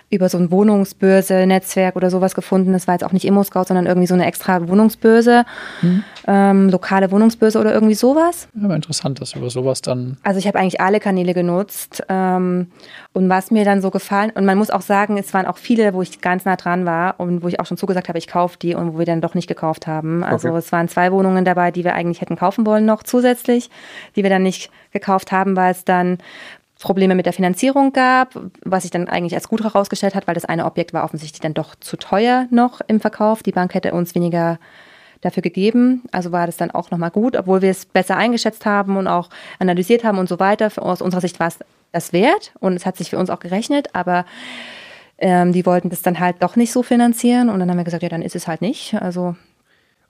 über so ein Wohnungsbörse-Netzwerk oder sowas gefunden. Das war jetzt auch nicht Immo-Scout, sondern irgendwie so eine extra Wohnungsbörse, hm. ähm, lokale Wohnungsbörse oder irgendwie sowas. Aber interessant, dass über sowas dann. Also ich habe eigentlich alle Kanäle genutzt ähm, und was mir dann so gefallen und man muss auch sagen, es waren auch viele, wo ich ganz nah dran war und wo ich auch schon zugesagt habe, ich kaufe die und wo wir dann doch nicht gekauft haben. Also okay. es waren zwei Wohnungen dabei, die wir eigentlich hätten kaufen wollen noch zusätzlich, die wir dann nicht gekauft haben, weil es dann Probleme mit der Finanzierung gab, was sich dann eigentlich als gut herausgestellt hat, weil das eine Objekt war offensichtlich dann doch zu teuer noch im Verkauf. Die Bank hätte uns weniger dafür gegeben. Also war das dann auch nochmal gut, obwohl wir es besser eingeschätzt haben und auch analysiert haben und so weiter. Aus unserer Sicht war es das wert und es hat sich für uns auch gerechnet, aber ähm, die wollten das dann halt doch nicht so finanzieren und dann haben wir gesagt, ja, dann ist es halt nicht. Also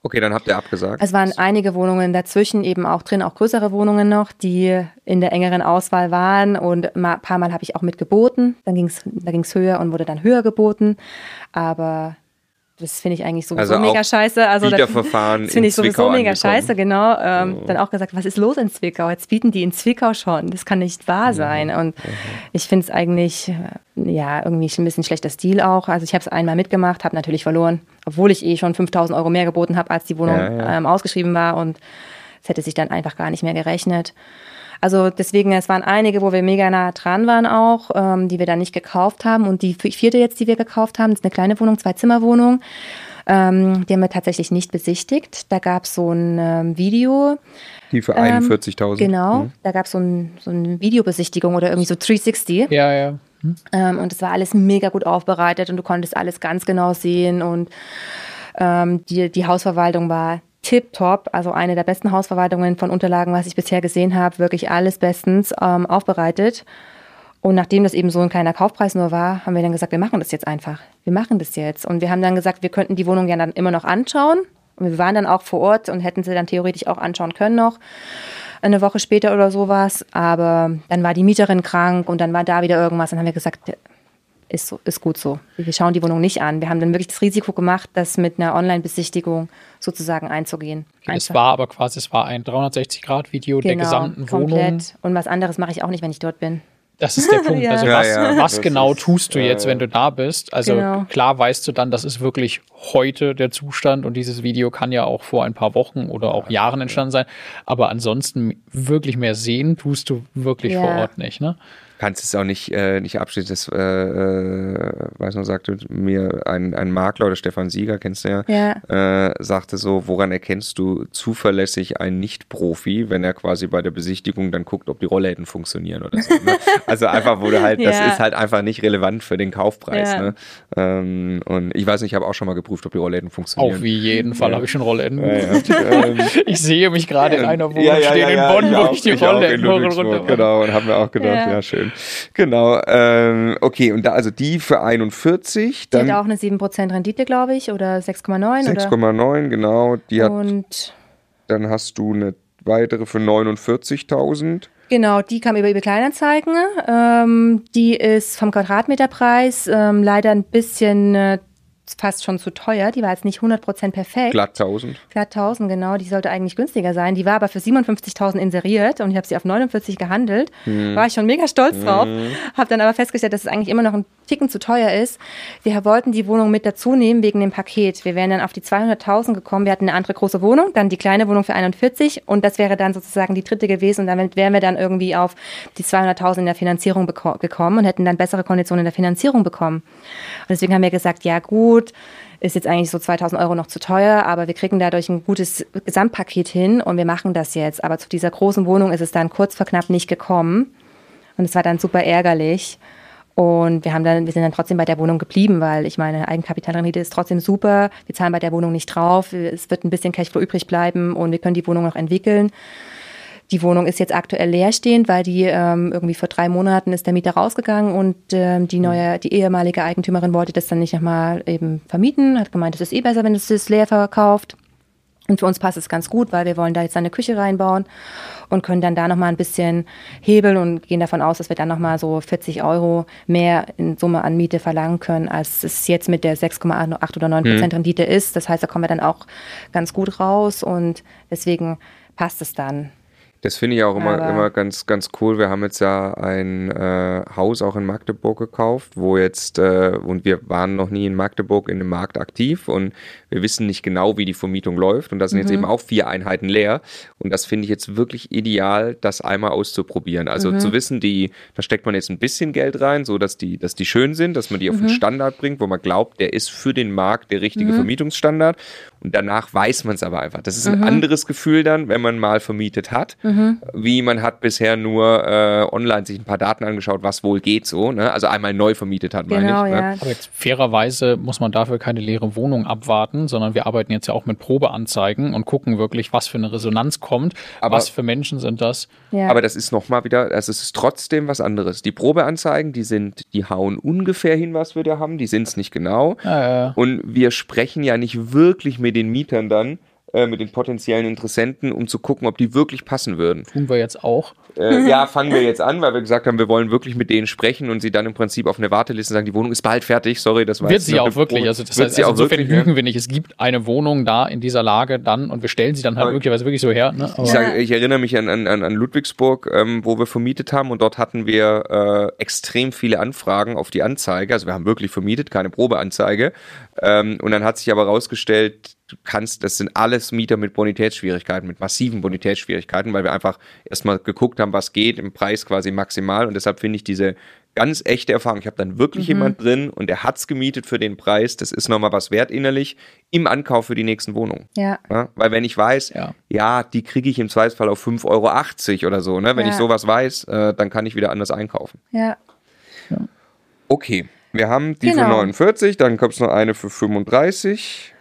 Okay, dann habt ihr abgesagt. Es waren einige Wohnungen dazwischen, eben auch drin, auch größere Wohnungen noch, die in der engeren Auswahl waren. Und ein paar Mal habe ich auch mitgeboten. Dann ging's, da ging es höher und wurde dann höher geboten. Aber das finde ich eigentlich sowieso Also mega scheiße. Also das, Wiederverfahren das finde in ich sowieso Zwickau mega angekommen. scheiße, genau. Ähm, Dann auch gesagt, was ist los in Zwickau? Jetzt bieten die in Zwickau schon. Das kann nicht wahr sein. Und ich finde es eigentlich, äh, ja, irgendwie ein bisschen schlechter Stil auch. Also ich habe es einmal mitgemacht, habe natürlich verloren, obwohl ich eh schon 5000 Euro mehr geboten habe, als die Wohnung Ja, ja. Ähm, ausgeschrieben war. Und es hätte sich dann einfach gar nicht mehr gerechnet. Also deswegen, es waren einige, wo wir mega nah dran waren auch, ähm, die wir dann nicht gekauft haben. Und die vierte jetzt, die wir gekauft haben, ist eine kleine Wohnung, Zwei-Zimmer-Wohnung. Ähm, die haben wir tatsächlich nicht besichtigt. Da gab es so ein ähm, Video. Die für Ähm, 41.000. Genau, Mhm. da gab so es ein, so eine Videobesichtigung oder irgendwie so 360. Ja, ja. Ähm, und es war alles mega gut aufbereitet und du konntest alles ganz genau sehen. Und ähm, die, die Hausverwaltung war tipptopp, also eine der besten Hausverwaltungen von Unterlagen, was ich bisher gesehen habe. Wirklich alles bestens ähm, aufbereitet. Und nachdem das eben so ein kleiner Kaufpreis nur war, haben wir dann gesagt, wir machen das jetzt einfach. Wir machen das jetzt. Und wir haben dann gesagt, wir könnten die Wohnung ja dann immer noch anschauen. Und wir waren dann auch vor Ort und hätten sie dann theoretisch auch anschauen können noch. Eine Woche später oder sowas. Aber dann war die Mieterin krank und dann war da wieder irgendwas. Dann haben wir gesagt, ist, so, ist gut so. Wir schauen die Wohnung nicht an. Wir haben dann wirklich das Risiko gemacht, das mit einer Online-Besichtigung sozusagen einzugehen. Es Einfach. war aber quasi, es war ein 360-Grad-Video der Genau, gesamten Wohnung. komplett. Und was anderes mache ich auch nicht, wenn ich dort bin. Das ist der <laughs> Punkt. Ja. Also Ja, was, ja, was genau ist- tust du ja, jetzt, wenn du da bist? Also Genau. klar weißt du dann, das ist wirklich heute der Zustand und dieses Video kann ja auch vor ein paar Wochen oder auch Jahren entstanden sein. Aber ansonsten wirklich mehr sehen tust du wirklich Ja. vor Ort nicht. Ne? Kannst es auch nicht, äh, nicht abschließen. Das, äh, äh, weiß noch, sagte mir ein, ein Makler oder Stefan Sieger, kennst du ja, Äh, sagte so, woran erkennst du zuverlässig einen Nicht-Profi, wenn er quasi bei der Besichtigung dann guckt, ob die Rollläden funktionieren oder so. Ne? <laughs> Also einfach, wo du halt, das Ja. ist halt einfach nicht relevant für den Kaufpreis. Ja. Ne? Ähm, und ich weiß nicht, ich habe auch schon mal geprüft, ob die Rollläden funktionieren. Auf jeden Fall habe ich schon Rollläden. Ja, ja. <laughs> Ähm, <laughs> Ich sehe mich gerade in einer Wohnung ja, ja, stehen ja, in ja, Bonn, wo auch, ich die Rollläden runter. Genau, und haben wir auch gedacht, ja, Ja. Genau, ähm, okay, und da also die für 41, Die dann hat auch eine 7% Rendite, glaube ich, oder 6,9 oder 6,9, genau, die hat, und dann hast du eine weitere für 49.000. genau, die kam über eBay Kleinanzeigen. Ähm, die ist vom Quadratmeterpreis ähm, leider ein bisschen äh, fast schon zu teuer. Die war jetzt nicht 100% perfekt. Glatt 1000. Glatt 1000, genau. Die sollte eigentlich günstiger sein. Die war aber für 57.000 inseriert und ich habe sie auf 49 gehandelt. War ich schon mega stolz drauf. Habe dann aber festgestellt, dass es eigentlich immer noch ein Ticken zu teuer ist. Wir wollten die Wohnung mit dazu nehmen wegen dem Paket. Wir wären dann auf die 200.000 gekommen. Wir hatten eine andere große Wohnung, dann die kleine Wohnung für 41 und das wäre dann sozusagen die dritte gewesen und damit wären wir dann irgendwie auf die 200.000 in der Finanzierung gekommen und hätten dann bessere Konditionen in der Finanzierung bekommen. Und deswegen haben wir gesagt, ja gut, ist jetzt eigentlich so 2000 Euro noch zu teuer, aber wir kriegen dadurch ein gutes Gesamtpaket hin und wir machen das jetzt. Aber zu dieser großen Wohnung ist es dann kurz vor knapp nicht gekommen und es war dann super ärgerlich. Und wir haben dann, wir sind dann trotzdem bei der Wohnung geblieben, weil ich meine, Eigenkapitalrendite ist trotzdem super. Wir zahlen bei der Wohnung nicht drauf. Es wird ein bisschen Cashflow übrig bleiben und wir können die Wohnung noch entwickeln. Die Wohnung ist jetzt aktuell leerstehend, weil die ähm, irgendwie vor drei Monaten ist der Mieter rausgegangen und ähm, die neue, die ehemalige Eigentümerin wollte das dann nicht nochmal eben vermieten, hat gemeint, es ist eh besser, wenn es das leer verkauft. Und für uns passt es ganz gut, weil wir wollen da jetzt eine Küche reinbauen und können dann da nochmal ein bisschen hebeln und gehen davon aus, dass wir dann nochmal so 40 Euro mehr in Summe an Miete verlangen können, als es jetzt mit der 6,8 oder 9 Prozent Rendite ist. Das heißt, da kommen wir dann auch ganz gut raus und deswegen passt es dann. Das finde ich auch immer, Aber- immer ganz, ganz cool. Wir haben jetzt ja ein äh, Haus auch in Magdeburg gekauft, wo jetzt, äh, und wir waren noch nie in Magdeburg in dem Markt aktiv und wir wissen nicht genau, wie die Vermietung läuft. Und da sind jetzt eben auch vier Einheiten leer. Und das finde ich jetzt wirklich ideal, das einmal auszuprobieren. Also zu wissen, die, da steckt man jetzt ein bisschen Geld rein, so dass die, dass die schön sind, dass man die auf einen Standard bringt, wo man glaubt, der ist für den Markt der richtige Vermietungsstandard. Und danach weiß man es aber einfach. Das ist ein anderes Gefühl dann, wenn man mal vermietet hat, wie man hat bisher nur äh, online sich ein paar Daten angeschaut, was wohl geht so. Ne? Also einmal neu vermietet hat, meine Genau, ich. ja. Ne? Aber jetzt fairerweise muss man dafür keine leere Wohnung abwarten, sondern wir arbeiten jetzt ja auch mit Probeanzeigen und gucken wirklich, was für eine Resonanz kommt, Aber- was für Menschen sind das. ja. Aber das ist nochmal wieder, also es ist trotzdem was anderes. Die Probeanzeigen, die sind, die hauen ungefähr hin, was wir da haben, die sind es nicht genau. Äh, Und wir sprechen ja nicht wirklich mit den Mietern dann, äh, mit den potenziellen Interessenten, um zu gucken, ob die wirklich passen würden. Tun wir jetzt auch. Äh, ja, <laughs> fangen wir jetzt an, weil wir gesagt haben, wir wollen wirklich mit denen sprechen und sie dann im Prinzip auf eine Warteliste sagen, die Wohnung ist bald fertig, sorry, das war Wird sie auch wirklich. Also, das wird heißt, sie also auch insofern wirklich, lügen wir nicht. Es gibt eine Wohnung da in dieser Lage dann und wir stellen sie dann halt Aber- möglicherweise wirklich so her. Ne? Aber Ich, sage, ich erinnere mich an, an, an an Ludwigsburg, ähm, wo wir vermietet haben und dort hatten wir äh, extrem viele Anfragen auf die Anzeige. Also wir haben wirklich vermietet, keine Probeanzeige. Ähm, und dann hat sich aber herausgestellt, du kannst, das sind alles Mieter mit Bonitätsschwierigkeiten, mit massiven Bonitätsschwierigkeiten, weil wir einfach erstmal geguckt haben, was geht, im Preis quasi maximal. Und deshalb finde ich diese ganz echte Erfahrung. Ich habe dann wirklich jemand drin und der hat's gemietet für den Preis. Das ist nochmal was wert innerlich im Ankauf für die nächsten Wohnungen. Ja. Ja, weil wenn ich weiß, Ja. ja, die kriege ich im Zweifelsfall auf 5,80 Euro oder so, ne? Wenn Ja. ich sowas weiß, äh, dann kann ich wieder anders einkaufen. Ja. Okay, wir haben die Genau. für 49, dann kommt es noch eine für 35.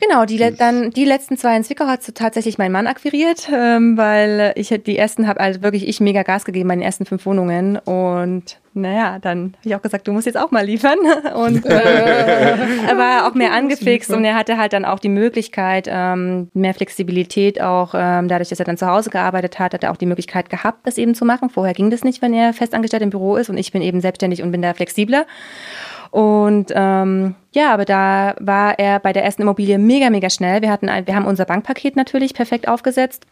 Genau, die, dann, die letzten zwei in Zwickau hat so tatsächlich mein Mann akquiriert, ähm, weil ich die ersten habe also wirklich ich mega Gas gegeben bei den ersten fünf Wohnungen und naja, dann habe ich auch gesagt, du musst jetzt auch mal liefern <laughs> und äh, <laughs> er war auch mehr angefixt und er hatte halt dann auch die Möglichkeit, ähm, mehr Flexibilität auch, ähm, dadurch, dass er dann zu Hause gearbeitet hat, hat er auch die Möglichkeit gehabt, das eben zu machen. Vorher ging das nicht, wenn er festangestellt im Büro ist und ich bin eben selbstständig und bin da flexibler. Und ähm, ja, aber da war er bei der ersten Immobilie mega, mega schnell. Wir hatten, ein, wir haben unser Bankpaket natürlich perfekt aufgesetzt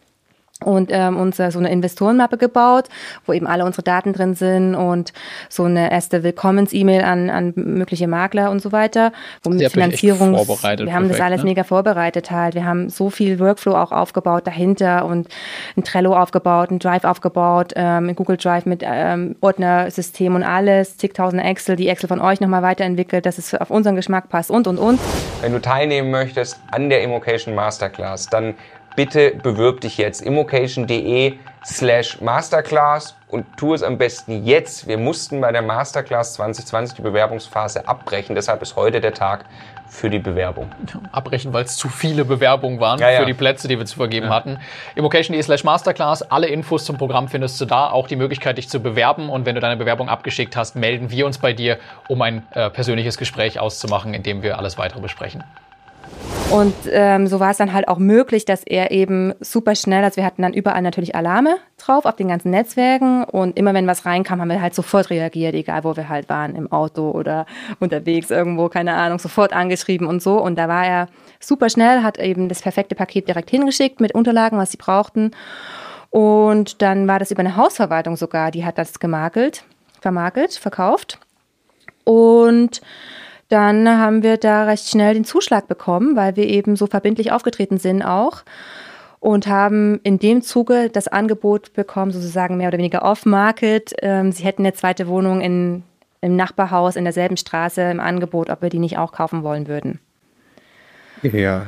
und ähm, uns äh, so eine Investorenmappe gebaut, wo eben alle unsere Daten drin sind und so eine erste Willkommens-E-Mail an, an mögliche Makler und so weiter. Wo mit euch echt Finanzierung, vorbereitet, wir haben das alles ne? mega vorbereitet halt. Wir haben so viel Workflow auch aufgebaut dahinter und ein Trello aufgebaut, ein Drive aufgebaut, ähm, ein Google Drive mit ähm, Ordnersystem und alles, zigtausende Excel, die Excel von euch nochmal weiterentwickelt, dass es auf unseren Geschmack passt und und und. Wenn du teilnehmen möchtest an der Immocation Masterclass, dann bitte bewirb dich jetzt immocation.de slash Masterclass und tu es am besten jetzt. Wir mussten bei der Masterclass 2020 die Bewerbungsphase abbrechen, deshalb ist heute der Tag für die Bewerbung. abbrechen, weil es zu viele Bewerbungen waren Ja, ja. für die Plätze, die wir zu vergeben hatten. Immocation.de slash Masterclass. Alle Infos zum Programm findest du da. Auch die Möglichkeit, dich zu bewerben. Und wenn du deine Bewerbung abgeschickt hast, melden wir uns bei dir, um ein äh, persönliches Gespräch auszumachen, in dem wir alles weitere besprechen. Und ähm, so war es dann halt auch möglich, dass er eben super schnell, also wir hatten dann überall natürlich Alarme drauf auf den ganzen Netzwerken und immer wenn was reinkam, haben wir halt sofort reagiert, egal wo wir halt waren, im Auto oder unterwegs irgendwo, keine Ahnung, sofort angeschrieben und so. Und da war er super schnell, hat eben das perfekte Paket direkt hingeschickt mit Unterlagen, was sie brauchten. Und dann war das über eine Hausverwaltung sogar, die hat das gemakelt, vermakelt, verkauft. Und dann haben wir da recht schnell den Zuschlag bekommen, weil wir eben so verbindlich aufgetreten sind auch und haben in dem Zuge das Angebot bekommen, sozusagen mehr oder weniger off-market. Ähm, sie hätten eine zweite Wohnung in, im Nachbarhaus in derselben Straße im Angebot, ob wir die nicht auch kaufen wollen würden. Ja.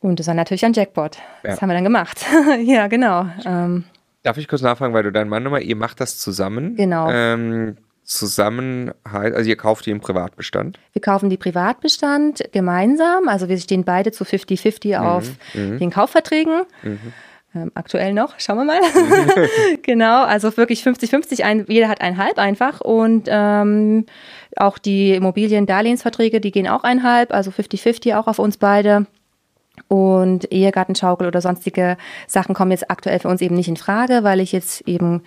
Und das war natürlich ein Jackpot. Das Ja. haben wir dann gemacht. <laughs> ja, genau. Ähm, Darf ich kurz nachfragen, weil du deinen Mann nochmal, ihr macht das zusammen? Genau. Ähm, zusammen also ihr kauft die im Privatbestand? Wir kaufen die Privatbestand gemeinsam. Also wir stehen beide zu 50-50 auf den Kaufverträgen. Ähm, aktuell noch, schauen wir mal. <laughs> genau, also wirklich 50-50, ein, jeder hat ein halb einfach. Und ähm, auch die Immobilien-Darlehensverträge, die gehen auch ein halb, also 50-50 auch auf uns beide. Und Ehegattenschaukel oder sonstige Sachen kommen jetzt aktuell für uns eben nicht in Frage, weil ich jetzt eben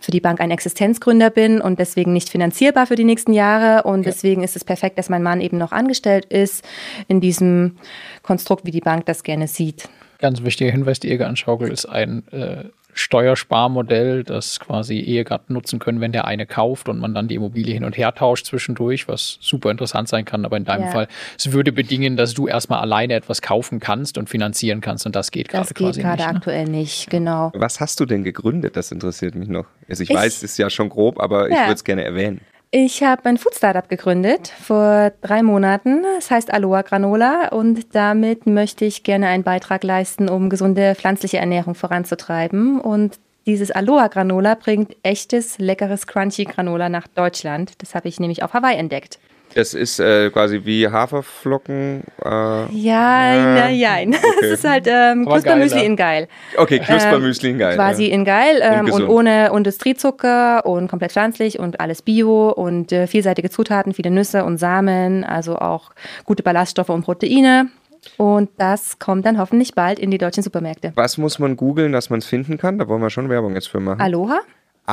für die Bank ein Existenzgründer bin und deswegen nicht finanzierbar für die nächsten Jahre. Und deswegen ist es perfekt, dass mein Mann eben noch angestellt ist in diesem Konstrukt, wie die Bank das gerne sieht. Ganz wichtiger Hinweis, die Ehegattenschaukel ist ein äh, Steuersparmodell, das quasi Ehegatten nutzen können, wenn der eine kauft und man dann die Immobilie hin und her tauscht zwischendurch, was super interessant sein kann. Aber in deinem Ja. Fall, es würde bedingen, dass du erstmal alleine etwas kaufen kannst und finanzieren kannst und das geht gerade Das geht quasi gerade nicht. Ne? aktuell nicht, genau. Was hast du denn gegründet? Das interessiert mich noch. Also ich, Ich- weiß, es ist ja schon grob, aber ich Ja. würde es gerne erwähnen. Ich habe ein Food Startup gegründet vor drei Monaten. Es heißt Aloha Granola und damit möchte ich gerne einen Beitrag leisten, um gesunde pflanzliche Ernährung voranzutreiben. Und dieses Aloha Granola bringt echtes, leckeres Crunchy Granola nach Deutschland. Das habe ich nämlich auf Hawaii entdeckt. Das ist äh, quasi wie Haferflocken. Äh, Ja, Ja, na, jein. <laughs> Es ist halt ähm, Knuspermüsli in geil. okay, Knuspermüsli, geil. Quasi ja. in geil ähm, und, gesund. ohne Industriezucker und komplett pflanzlich und alles bio und äh, vielseitige Zutaten, viele Nüsse und Samen, also auch gute Ballaststoffe und Proteine. und das kommt dann hoffentlich bald in die deutschen Supermärkte. Was muss man googeln, dass man es finden kann? Da wollen wir schon Werbung jetzt für machen. Aloha?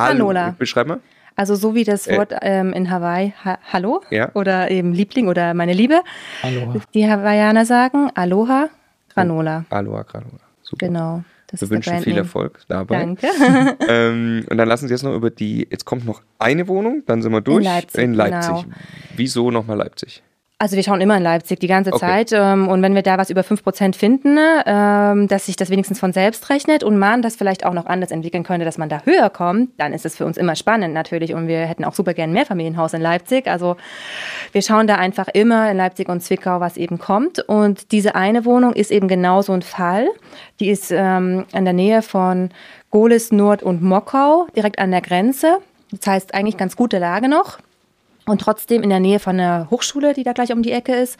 Granola. Beschreib mal. Also so wie das Äh. Wort ähm, in Hawaii ha Hallo Ja. oder eben Liebling oder meine Liebe, Aloha. die Hawaiianer sagen Aloha Granola. Aloha Granola. Super. Genau. Das Wir ist der wünschen viel. Erfolg dabei. Danke. <laughs> <laughs> Ähm, und dann lassen Sie jetzt noch über die, jetzt kommt noch eine Wohnung, dann sind wir durch. Leipzig, In Leipzig. genau. Wieso nochmal Leipzig? Also wir schauen immer in Leipzig die ganze Okay. Zeit ähm, und wenn wir da was über 5% finden, ähm, dass sich das wenigstens von selbst rechnet und man das vielleicht auch noch anders entwickeln könnte, dass man da höher kommt, dann ist es für uns immer spannend natürlich und wir hätten auch super gerne ein Mehrfamilienhaus in Leipzig. Also wir schauen da einfach immer in Leipzig und Zwickau, was eben kommt und diese eine Wohnung ist eben genau so ein Fall. Die ist ähm, in der Nähe von Gohlis, Nord und Mockau, direkt an der Grenze. Das heißt eigentlich ganz gute Lage noch und trotzdem in der Nähe von einer Hochschule, die da gleich um die Ecke ist.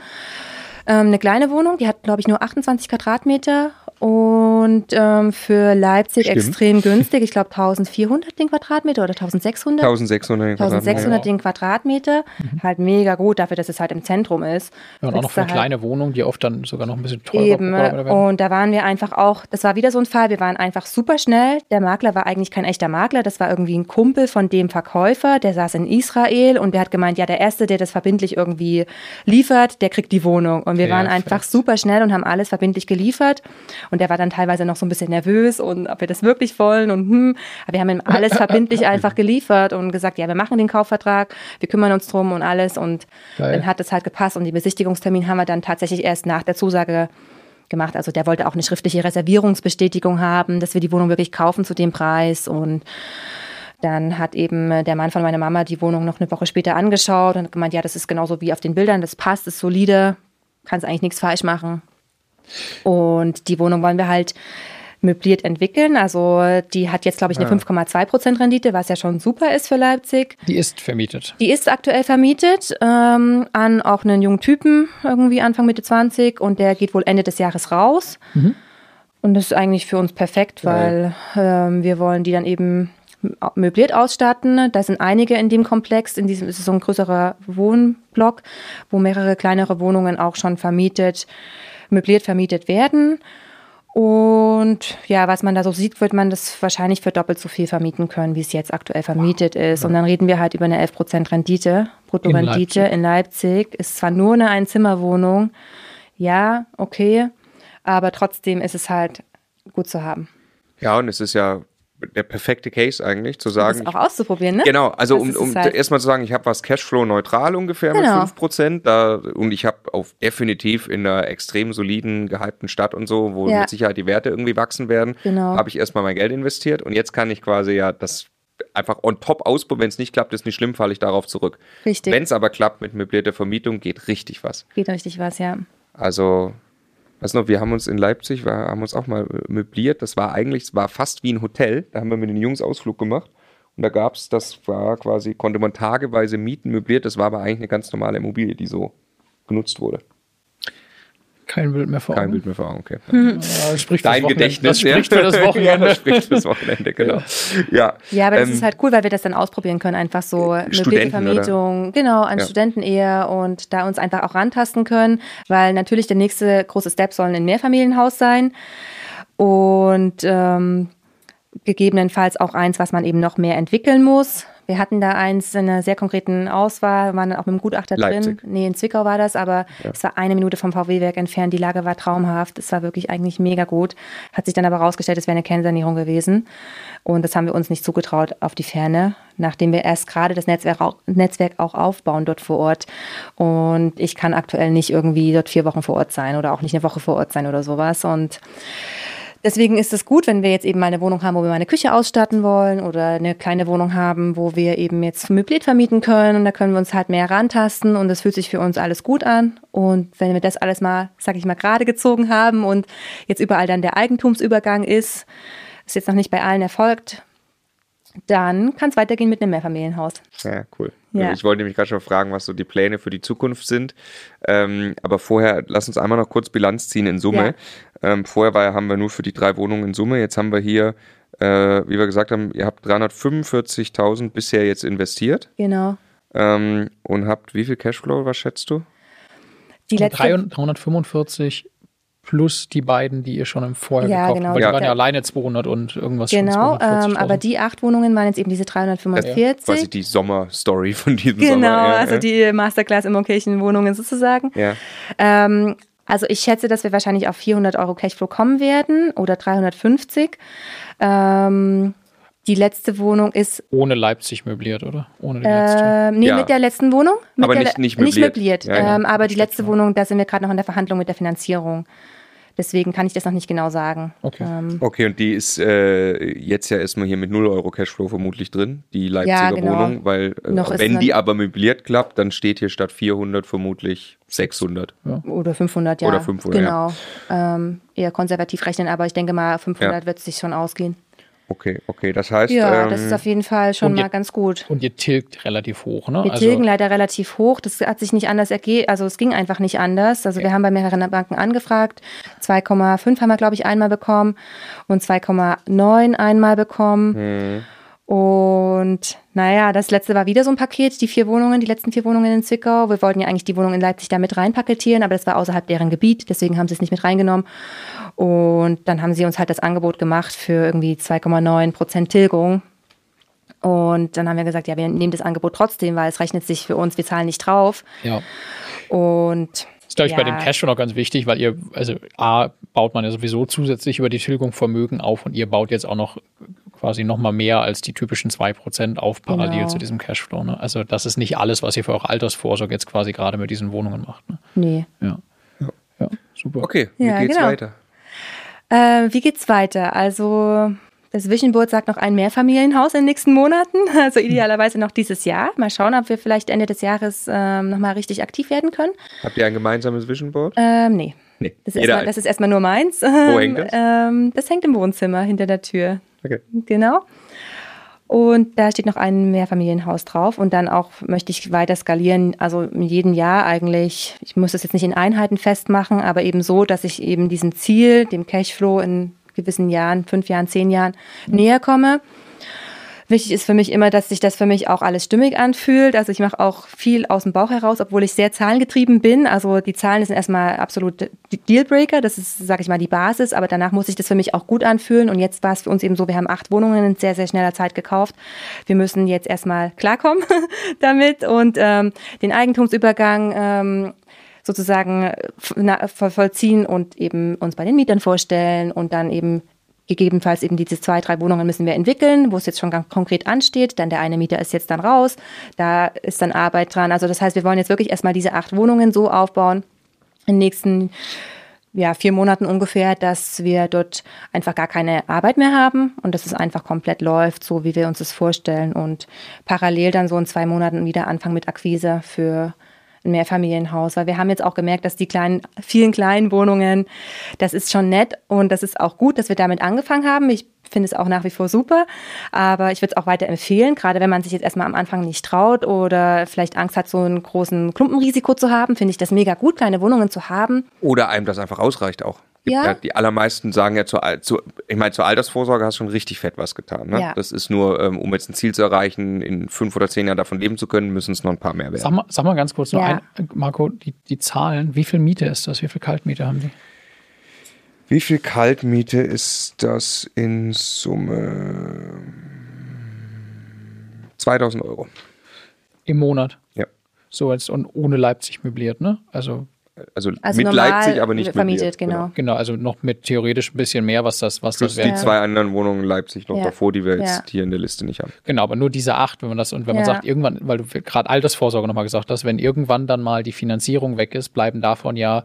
Ähm, eine kleine Wohnung, die hat, glaube ich, nur 28 Quadratmeter und ähm, für Leipzig Stimmt. extrem günstig. Ich glaube 1400 den Quadratmeter oder 1600. 1600 1600 den Quadratmeter. Halt mega gut dafür, dass es halt im Zentrum ist. Ja, und auch noch für halt kleine Wohnung, die oft dann sogar noch ein bisschen teurer Eben, Quadratmeter werden. und da waren wir einfach auch, das war wieder so ein Fall, wir waren einfach super schnell. Der Makler war eigentlich kein echter Makler, das war irgendwie ein Kumpel von dem Verkäufer, der saß in Israel und der hat gemeint, ja, der Erste, der das verbindlich irgendwie liefert, der kriegt die Wohnung. Und wir Ja, waren einfach fest. super schnell und haben alles verbindlich geliefert. Und der war dann teilweise noch so ein bisschen nervös und ob wir das wirklich wollen und hm. Aber wir haben ihm alles verbindlich einfach geliefert und gesagt, ja, wir machen den Kaufvertrag, wir kümmern uns drum und alles. Und Geil. dann hat es halt gepasst und den Besichtigungstermin haben wir dann tatsächlich erst nach der Zusage gemacht. Also der wollte auch eine schriftliche Reservierungsbestätigung haben, dass wir die Wohnung wirklich kaufen zu dem Preis und dann hat eben der Mann von meiner Mama die Wohnung noch eine Woche später angeschaut und hat gemeint, ja, das ist genauso wie auf den Bildern, das passt, ist solide, kannst eigentlich nichts falsch machen. Und die Wohnung wollen wir halt möbliert entwickeln. Also die hat jetzt, glaube ich, eine 5,2 Prozent Rendite, was ja schon super ist für Leipzig. Die ist vermietet. Die ist aktuell vermietet ähm, an auch einen jungen Typen, irgendwie Anfang Mitte 20 und der geht wohl Ende des Jahres raus. Und das ist eigentlich für uns perfekt, weil ähm, wir wollen die dann eben möbliert ausstatten. Da sind einige in dem Komplex, in diesem ist es so ein größerer Wohnblock, wo mehrere kleinere Wohnungen auch schon vermietet, möbliert vermietet werden. Und ja, was man da so sieht, wird man das wahrscheinlich für doppelt so viel vermieten können, wie es jetzt aktuell vermietet ist. Und dann reden wir halt über eine 11% Rendite, Bruttorendite in Leipzig. Ist zwar nur eine Einzimmerwohnung, ja, okay, aber trotzdem ist es halt gut zu haben. Ja, und es ist ja der perfekte Case eigentlich, zu Das sagen, auch auszuprobieren, ne? Genau, also Das um, um halt. erstmal zu sagen, ich habe was Cashflow-neutral ungefähr Genau. mit 5%. Da, und ich habe auf definitiv in einer extrem soliden, gehypten Stadt und so, wo Ja. mit Sicherheit die Werte irgendwie wachsen werden, Genau. habe ich erstmal mein Geld investiert und jetzt kann ich quasi ja das einfach on top ausprobieren. Wenn es nicht klappt, ist nicht schlimm, falle ich darauf zurück. Richtig. Wenn es aber klappt mit möblierter Vermietung, geht richtig was. Geht richtig was, ja. Also, weißt du noch, wir haben uns in Leipzig, wir haben uns auch mal äh, möbliert. Das war eigentlich, es war fast wie ein Hotel. Da haben wir mit den Jungs Ausflug gemacht. Und da gab es, das war quasi, konnte man tageweise mieten, möbliert. Das war aber eigentlich eine ganz normale Immobilie, die so genutzt wurde. Kein Bild mehr vor Kein Augen. Bild mehr vor Augen, okay. Hm. <laughs> Ja, das spricht Dein. Gedächtnis. Das spricht für das <laughs> ja, Wochenende. das spricht fürs Wochenende, genau. Ja, Ja, aber das Ähm, ist halt cool, weil wir das dann ausprobieren können. Einfach so Studenten, Vermietung, genau, an Ja. Studenten eher und da uns einfach auch rantasten können, weil natürlich der nächste große Step soll ein Mehrfamilienhaus sein und ähm, gegebenenfalls auch eins, was man eben noch mehr entwickeln muss. Wir hatten da eins in einer sehr konkreten Auswahl, waren dann auch mit dem Gutachter Leipzig. drin. Nee, in Zwickau war das, aber es war eine Minute vom VW-Werk entfernt. Die Lage war traumhaft. Es war wirklich eigentlich mega gut. Hat sich dann aber rausgestellt, es wäre eine Kernsanierung gewesen. Und das haben wir uns nicht zugetraut auf die Ferne, nachdem wir erst gerade das Netzwerk auch, Netzwerk auch aufbauen dort vor Ort. Und ich kann aktuell nicht irgendwie dort vier Wochen vor Ort sein oder auch nicht eine Woche vor Ort sein oder sowas. Und Deswegen ist es gut, wenn wir jetzt eben mal eine Wohnung haben, wo wir mal eine Küche ausstatten wollen oder eine kleine Wohnung haben, wo wir eben jetzt möbliert vermieten können und da können wir uns halt mehr rantasten und das fühlt sich für uns alles gut an. Und wenn wir das alles mal, sag ich mal, gerade gezogen haben und jetzt überall dann der Eigentumsübergang ist, ist jetzt noch nicht bei allen erfolgt, dann kann es weitergehen mit einem Mehrfamilienhaus. Ja, cool. Ja. Ich wollte nämlich gerade schon fragen, was so die Pläne für die Zukunft sind. Ähm, aber vorher, lass uns einmal noch kurz Bilanz ziehen in Summe. Ähm, vorher war, haben wir nur für die drei Wohnungen in Summe. Jetzt haben wir hier, äh, wie wir gesagt haben, ihr habt 345.000 bisher jetzt investiert Genau. ähm, und habt wie viel Cashflow, was schätzt du? Die letzte, 345 plus die beiden, die ihr schon im Vorher Ja, gekauft genau. habt. Weil die Ja. waren ja alleine 200 und irgendwas Genau, 240.000. ähm, aber die acht Wohnungen waren jetzt eben diese Das 345. ist quasi die Sommerstory von diesem Genau, Sommer. ja, also ja. die Masterclass Immocation Wohnungen sozusagen. Ja. Ähm, also ich schätze, dass wir wahrscheinlich auf 400 Euro Cashflow kommen werden oder 350. Ähm, die letzte Wohnung ist Ohne Leipzig möbliert, oder? Ohne die letzte. ähm, nee, Ja. mit der letzten Wohnung. Mit Aber der, nicht- nicht Nicht möbliert. möbliert. Ja, ja. Ähm, aber die letzte. Wohnung, da sind wir gerade noch in der Verhandlung mit der Finanzierung. Deswegen kann ich das noch nicht genau sagen. Okay. Ähm, Okay, und die ist äh, jetzt ja erstmal hier mit 0 Euro Cashflow vermutlich drin, die Leipziger Ja, genau. Wohnung, weil äh, wenn die aber möbliert klappt, dann steht hier statt 400 vermutlich 600. oder 500, ja. Oder 500, Genau. Ähm, eher konservativ rechnen, aber ich denke mal, 500 Ja. wird sich schon ausgehen. Okay, okay, das heißt, Ja, ähm, das ist auf jeden Fall schon mal ihr- ganz gut. Und ihr tilgt relativ hoch, ne? Wir tilgen leider relativ hoch. Das hat sich nicht anders ergeben. Also es ging einfach nicht anders. Also wir haben bei mehreren Banken angefragt. 2,5 haben wir, glaube ich, einmal bekommen und 2,9 einmal bekommen. hm, Und naja, das letzte war wieder so ein Paket, die vier Wohnungen, die letzten vier Wohnungen in Zwickau. Wir wollten ja eigentlich die Wohnung in Leipzig da mit reinpaketieren, aber das war außerhalb deren Gebiet, deswegen haben sie es nicht mit reingenommen. Und dann haben sie uns halt das Angebot gemacht für irgendwie 2,9 Prozent Tilgung. Und dann haben wir gesagt, ja, wir nehmen das Angebot trotzdem, weil es rechnet sich für uns, wir zahlen nicht drauf. Ja. Und Das ist, glaube ich, bei Ja. dem Cash schon noch ganz wichtig, weil ihr, also A, baut man ja sowieso zusätzlich über die Tilgung Vermögen auf und ihr baut jetzt auch noch quasi noch mal mehr als die typischen 2% auf parallel Genau. zu diesem Cashflow. Ne? Also das ist nicht alles, was ihr für eure Altersvorsorge jetzt quasi gerade mit diesen Wohnungen macht. Ne? nee. Ja. ja. super. okay, wie Ja, geht's genau. weiter? Äh, wie geht's weiter? Also das Vision Board sagt noch ein Mehrfamilienhaus in den nächsten Monaten, <laughs> also idealerweise noch dieses Jahr. Mal schauen, ob wir vielleicht Ende des Jahres ähm, nochmal richtig aktiv werden können. Habt ihr ein gemeinsames Vision Board? Ähm, nee. nee. Das ist, erstmal, das ist erstmal nur meins. Wo <laughs> hängt das? Ähm, das hängt im Wohnzimmer hinter der Tür. Okay. Genau. Und da steht noch ein Mehrfamilienhaus drauf. Und dann auch möchte ich weiter skalieren, also in jedem Jahr eigentlich. Ich muss das jetzt nicht in Einheiten festmachen, aber eben so, dass ich eben diesem Ziel, dem Cashflow in gewissen Jahren, fünf Jahren, zehn Jahren näher komme. Wichtig ist für mich immer, dass sich das für mich auch alles stimmig anfühlt. Also ich mache auch viel aus dem Bauch heraus, obwohl ich sehr zahlengetrieben bin. Also die Zahlen sind erstmal absolut Dealbreaker. Das ist, sage ich mal, die Basis. Aber danach muss sich das für mich auch gut anfühlen. Und jetzt war es für uns eben so, wir haben acht Wohnungen in sehr, sehr schneller Zeit gekauft. Wir müssen jetzt erstmal klarkommen <laughs> damit und ähm, den Eigentumsübergang ähm, sozusagen voll- vollziehen und eben uns bei den Mietern vorstellen und dann eben gegebenenfalls eben diese zwei, drei Wohnungen müssen wir entwickeln, wo es jetzt schon ganz konkret ansteht. Dann der eine Mieter ist jetzt dann raus, da ist dann Arbeit dran. Also das heißt, wir wollen jetzt wirklich erstmal diese acht Wohnungen so aufbauen in den nächsten ja, vier Monaten ungefähr, dass wir dort einfach gar keine Arbeit mehr haben und dass es einfach komplett läuft, so wie wir uns das vorstellen. Und parallel dann so in zwei Monaten wieder anfangen mit Akquise für ein Mehrfamilienhaus, weil wir haben jetzt auch gemerkt, dass die kleinen, vielen kleinen Wohnungen, das ist schon nett und das ist auch gut, dass wir damit angefangen haben. Ich finde es auch nach wie vor super, aber ich würde es auch weiter empfehlen, gerade wenn man sich jetzt erstmal am Anfang nicht traut oder vielleicht Angst hat, so einen großen Klumpenrisiko zu haben, finde ich das mega gut, kleine Wohnungen zu haben. Oder einem das einfach ausreicht auch. Gibt Ja. Die allermeisten sagen ja zur, zu, ich meine, zur Altersvorsorge hast du schon richtig fett was getan. Ne? Ja. Das ist nur, ähm, um jetzt ein Ziel zu erreichen, in fünf oder zehn Jahren davon leben zu können, müssen es noch ein paar mehr werden. Sag mal, sag mal ganz kurz Ja. ein, Marco, die, die Zahlen, wie viel Miete ist das? Wie viel Kaltmiete haben die? Wie viel Kaltmiete ist das in Summe? 2000 Euro. Im Monat. Ja. So als und ohne Leipzig möbliert, ne? Also Also, Also mit Leipzig, aber nicht vermietet, möbliert, genau. genau, also noch mit theoretisch ein bisschen mehr, was das, was Plus das die wäre. zwei anderen Wohnungen in Leipzig noch Ja. davor, die wir jetzt Ja. hier in der Liste nicht haben. Genau, aber nur diese acht, wenn man das, und wenn man Ja. sagt, irgendwann, weil du gerade Altersvorsorge nochmal gesagt hast, wenn irgendwann dann mal die Finanzierung weg ist, bleiben davon ja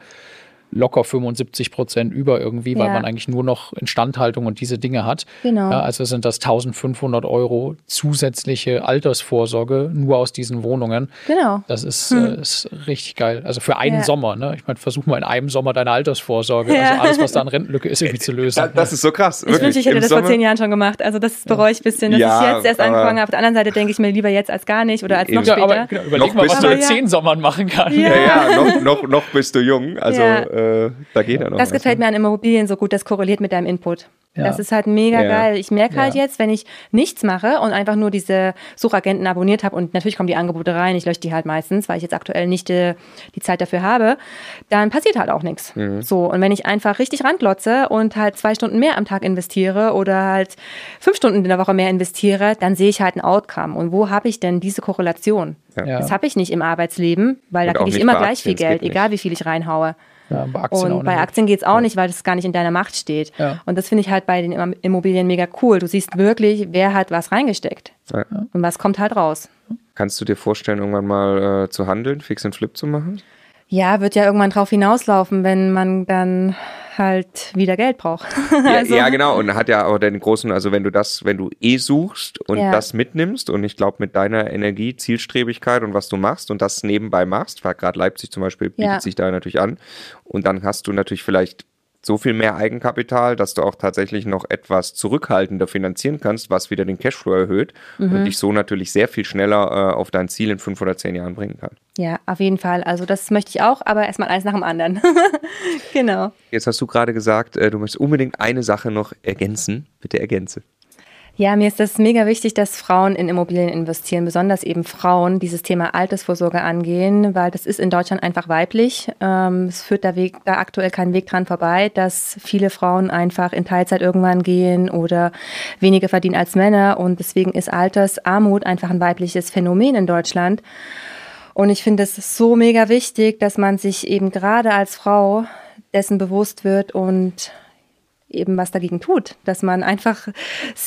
locker 75 Prozent über irgendwie, weil Ja. man eigentlich nur noch Instandhaltung und diese Dinge hat. Genau. Ja, also sind das 1500 Euro zusätzliche Altersvorsorge nur aus diesen Wohnungen. Genau. Das ist, äh, ist richtig geil. Also für einen Ja. Sommer, ne? Ich meine, versuch mal in einem Sommer deine Altersvorsorge, Ja. also alles, was da an Rentenlücke ist, irgendwie zu lösen. Ja, das ist so krass. Ich wünschte, ich hätte das vor zehn Jahren schon gemacht. Also das bereue ich ein bisschen, dass Ja, ich jetzt erst angefangen habe. Auf der anderen Seite denke ich mir lieber jetzt als gar nicht oder als noch Eben. ja, später. aber genau, überleg Noch mal, was du in zehn Sommern machen kannst. Ja. Ja, ja, noch, noch, noch bist du jung. Also Ja. Äh, da geht ja noch das was, gefällt ne? mir an Immobilien so gut, das korreliert mit deinem Input. Ja. Das ist halt mega ja. geil. Ich merke halt ja. jetzt, wenn ich nichts mache und einfach nur diese Suchagenten abonniert habe und natürlich kommen die Angebote rein, ich lösche die halt meistens, weil ich jetzt aktuell nicht die, äh, die Zeit dafür habe, dann passiert halt auch nichts. Mhm. So, und wenn ich einfach richtig ranglotze und halt zwei Stunden mehr am Tag investiere oder halt fünf Stunden in der Woche mehr investiere, dann sehe ich halt ein Outcome. Und wo habe ich denn diese Korrelation? Das habe ich nicht im Arbeitsleben, weil und da kriege ich immer gleich viel Geld, egal wie viel ich reinhaue. Ja, bei Aktien und bei Aktien geht es auch nicht, weil das gar nicht in deiner Macht steht. Ja. Und das finde ich halt bei den Immobilien mega cool. Du siehst wirklich, wer hat was reingesteckt. Ja. Und was kommt halt raus. Kannst du dir vorstellen, irgendwann mal äh, zu handeln, Fix und Flip zu machen? Ja, wird ja irgendwann drauf hinauslaufen, wenn man dann halt wieder Geld braucht. <laughs> Ja, also. ja, genau. Und hat ja auch den großen, also wenn du das, wenn du eh suchst und ja. das mitnimmst und ich glaube mit deiner Energie, Zielstrebigkeit und was du machst und das nebenbei machst, gerade Leipzig zum Beispiel bietet ja. sich da natürlich an und dann hast du natürlich vielleicht so viel mehr Eigenkapital, dass du auch tatsächlich noch etwas zurückhaltender finanzieren kannst, was wieder den Cashflow erhöht mhm. und dich so natürlich sehr viel schneller äh, auf dein Ziel in fünf oder zehn Jahren bringen kann. Ja, auf jeden Fall. Also das möchte ich auch, aber erstmal eins nach dem anderen. <laughs> genau. Jetzt hast du gerade gesagt, äh, du möchtest unbedingt eine Sache noch ergänzen. Bitte ergänze. Ja, mir ist das mega wichtig, dass Frauen in Immobilien investieren, besonders eben Frauen dieses Thema Altersvorsorge angehen, weil das ist in Deutschland einfach weiblich. Ähm, es führt da, Weg, da aktuell kein Weg dran vorbei, dass viele Frauen einfach in Teilzeit irgendwann gehen oder weniger verdienen als Männer und deswegen ist Altersarmut einfach ein weibliches Phänomen in Deutschland. Und ich finde es so mega wichtig, dass man sich eben gerade als Frau dessen bewusst wird und eben was dagegen tut, dass man einfach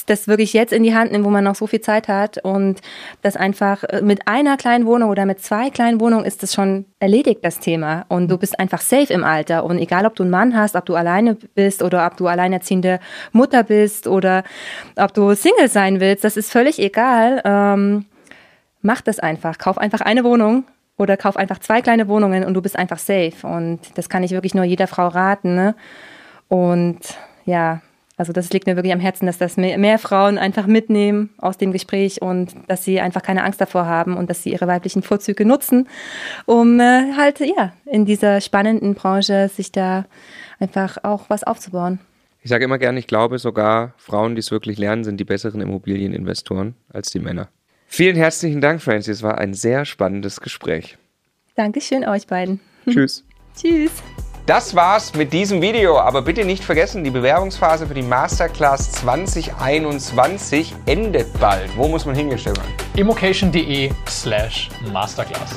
das wirklich jetzt in die Hand nimmt, wo man noch so viel Zeit hat und das einfach äh, mit einer kleinen Wohnung oder mit zwei kleinen Wohnungen ist das schon erledigt, das Thema. Und du bist einfach safe im Alter. Und egal, ob du einen Mann hast, ob du alleine bist oder ob du alleinerziehende Mutter bist oder ob du Single sein willst, das ist völlig egal. Ähm, mach das einfach. Kauf einfach eine Wohnung oder kauf einfach zwei kleine Wohnungen und du bist einfach safe. Und das kann ich wirklich nur jeder Frau raten. Ne? Und ja, also das liegt mir wirklich am Herzen, dass das mehr, Frauen einfach mitnehmen aus dem Gespräch und dass sie einfach keine Angst davor haben und dass sie ihre weiblichen Vorzüge nutzen, um äh, halt ja in dieser spannenden Branche sich da einfach auch was aufzubauen. Ich sage immer gerne, ich glaube sogar Frauen, die es wirklich lernen, sind die besseren Immobilieninvestoren als die Männer. Vielen herzlichen Dank, Francie. Es war ein sehr spannendes Gespräch. Dankeschön euch beiden. Tschüss. <laughs> Tschüss. Das war's mit diesem Video, aber bitte nicht vergessen, die Bewerbungsphase für die Masterclass 2021 endet bald. Wo muss man hingehen, Stefan? immocation.de slash masterclass.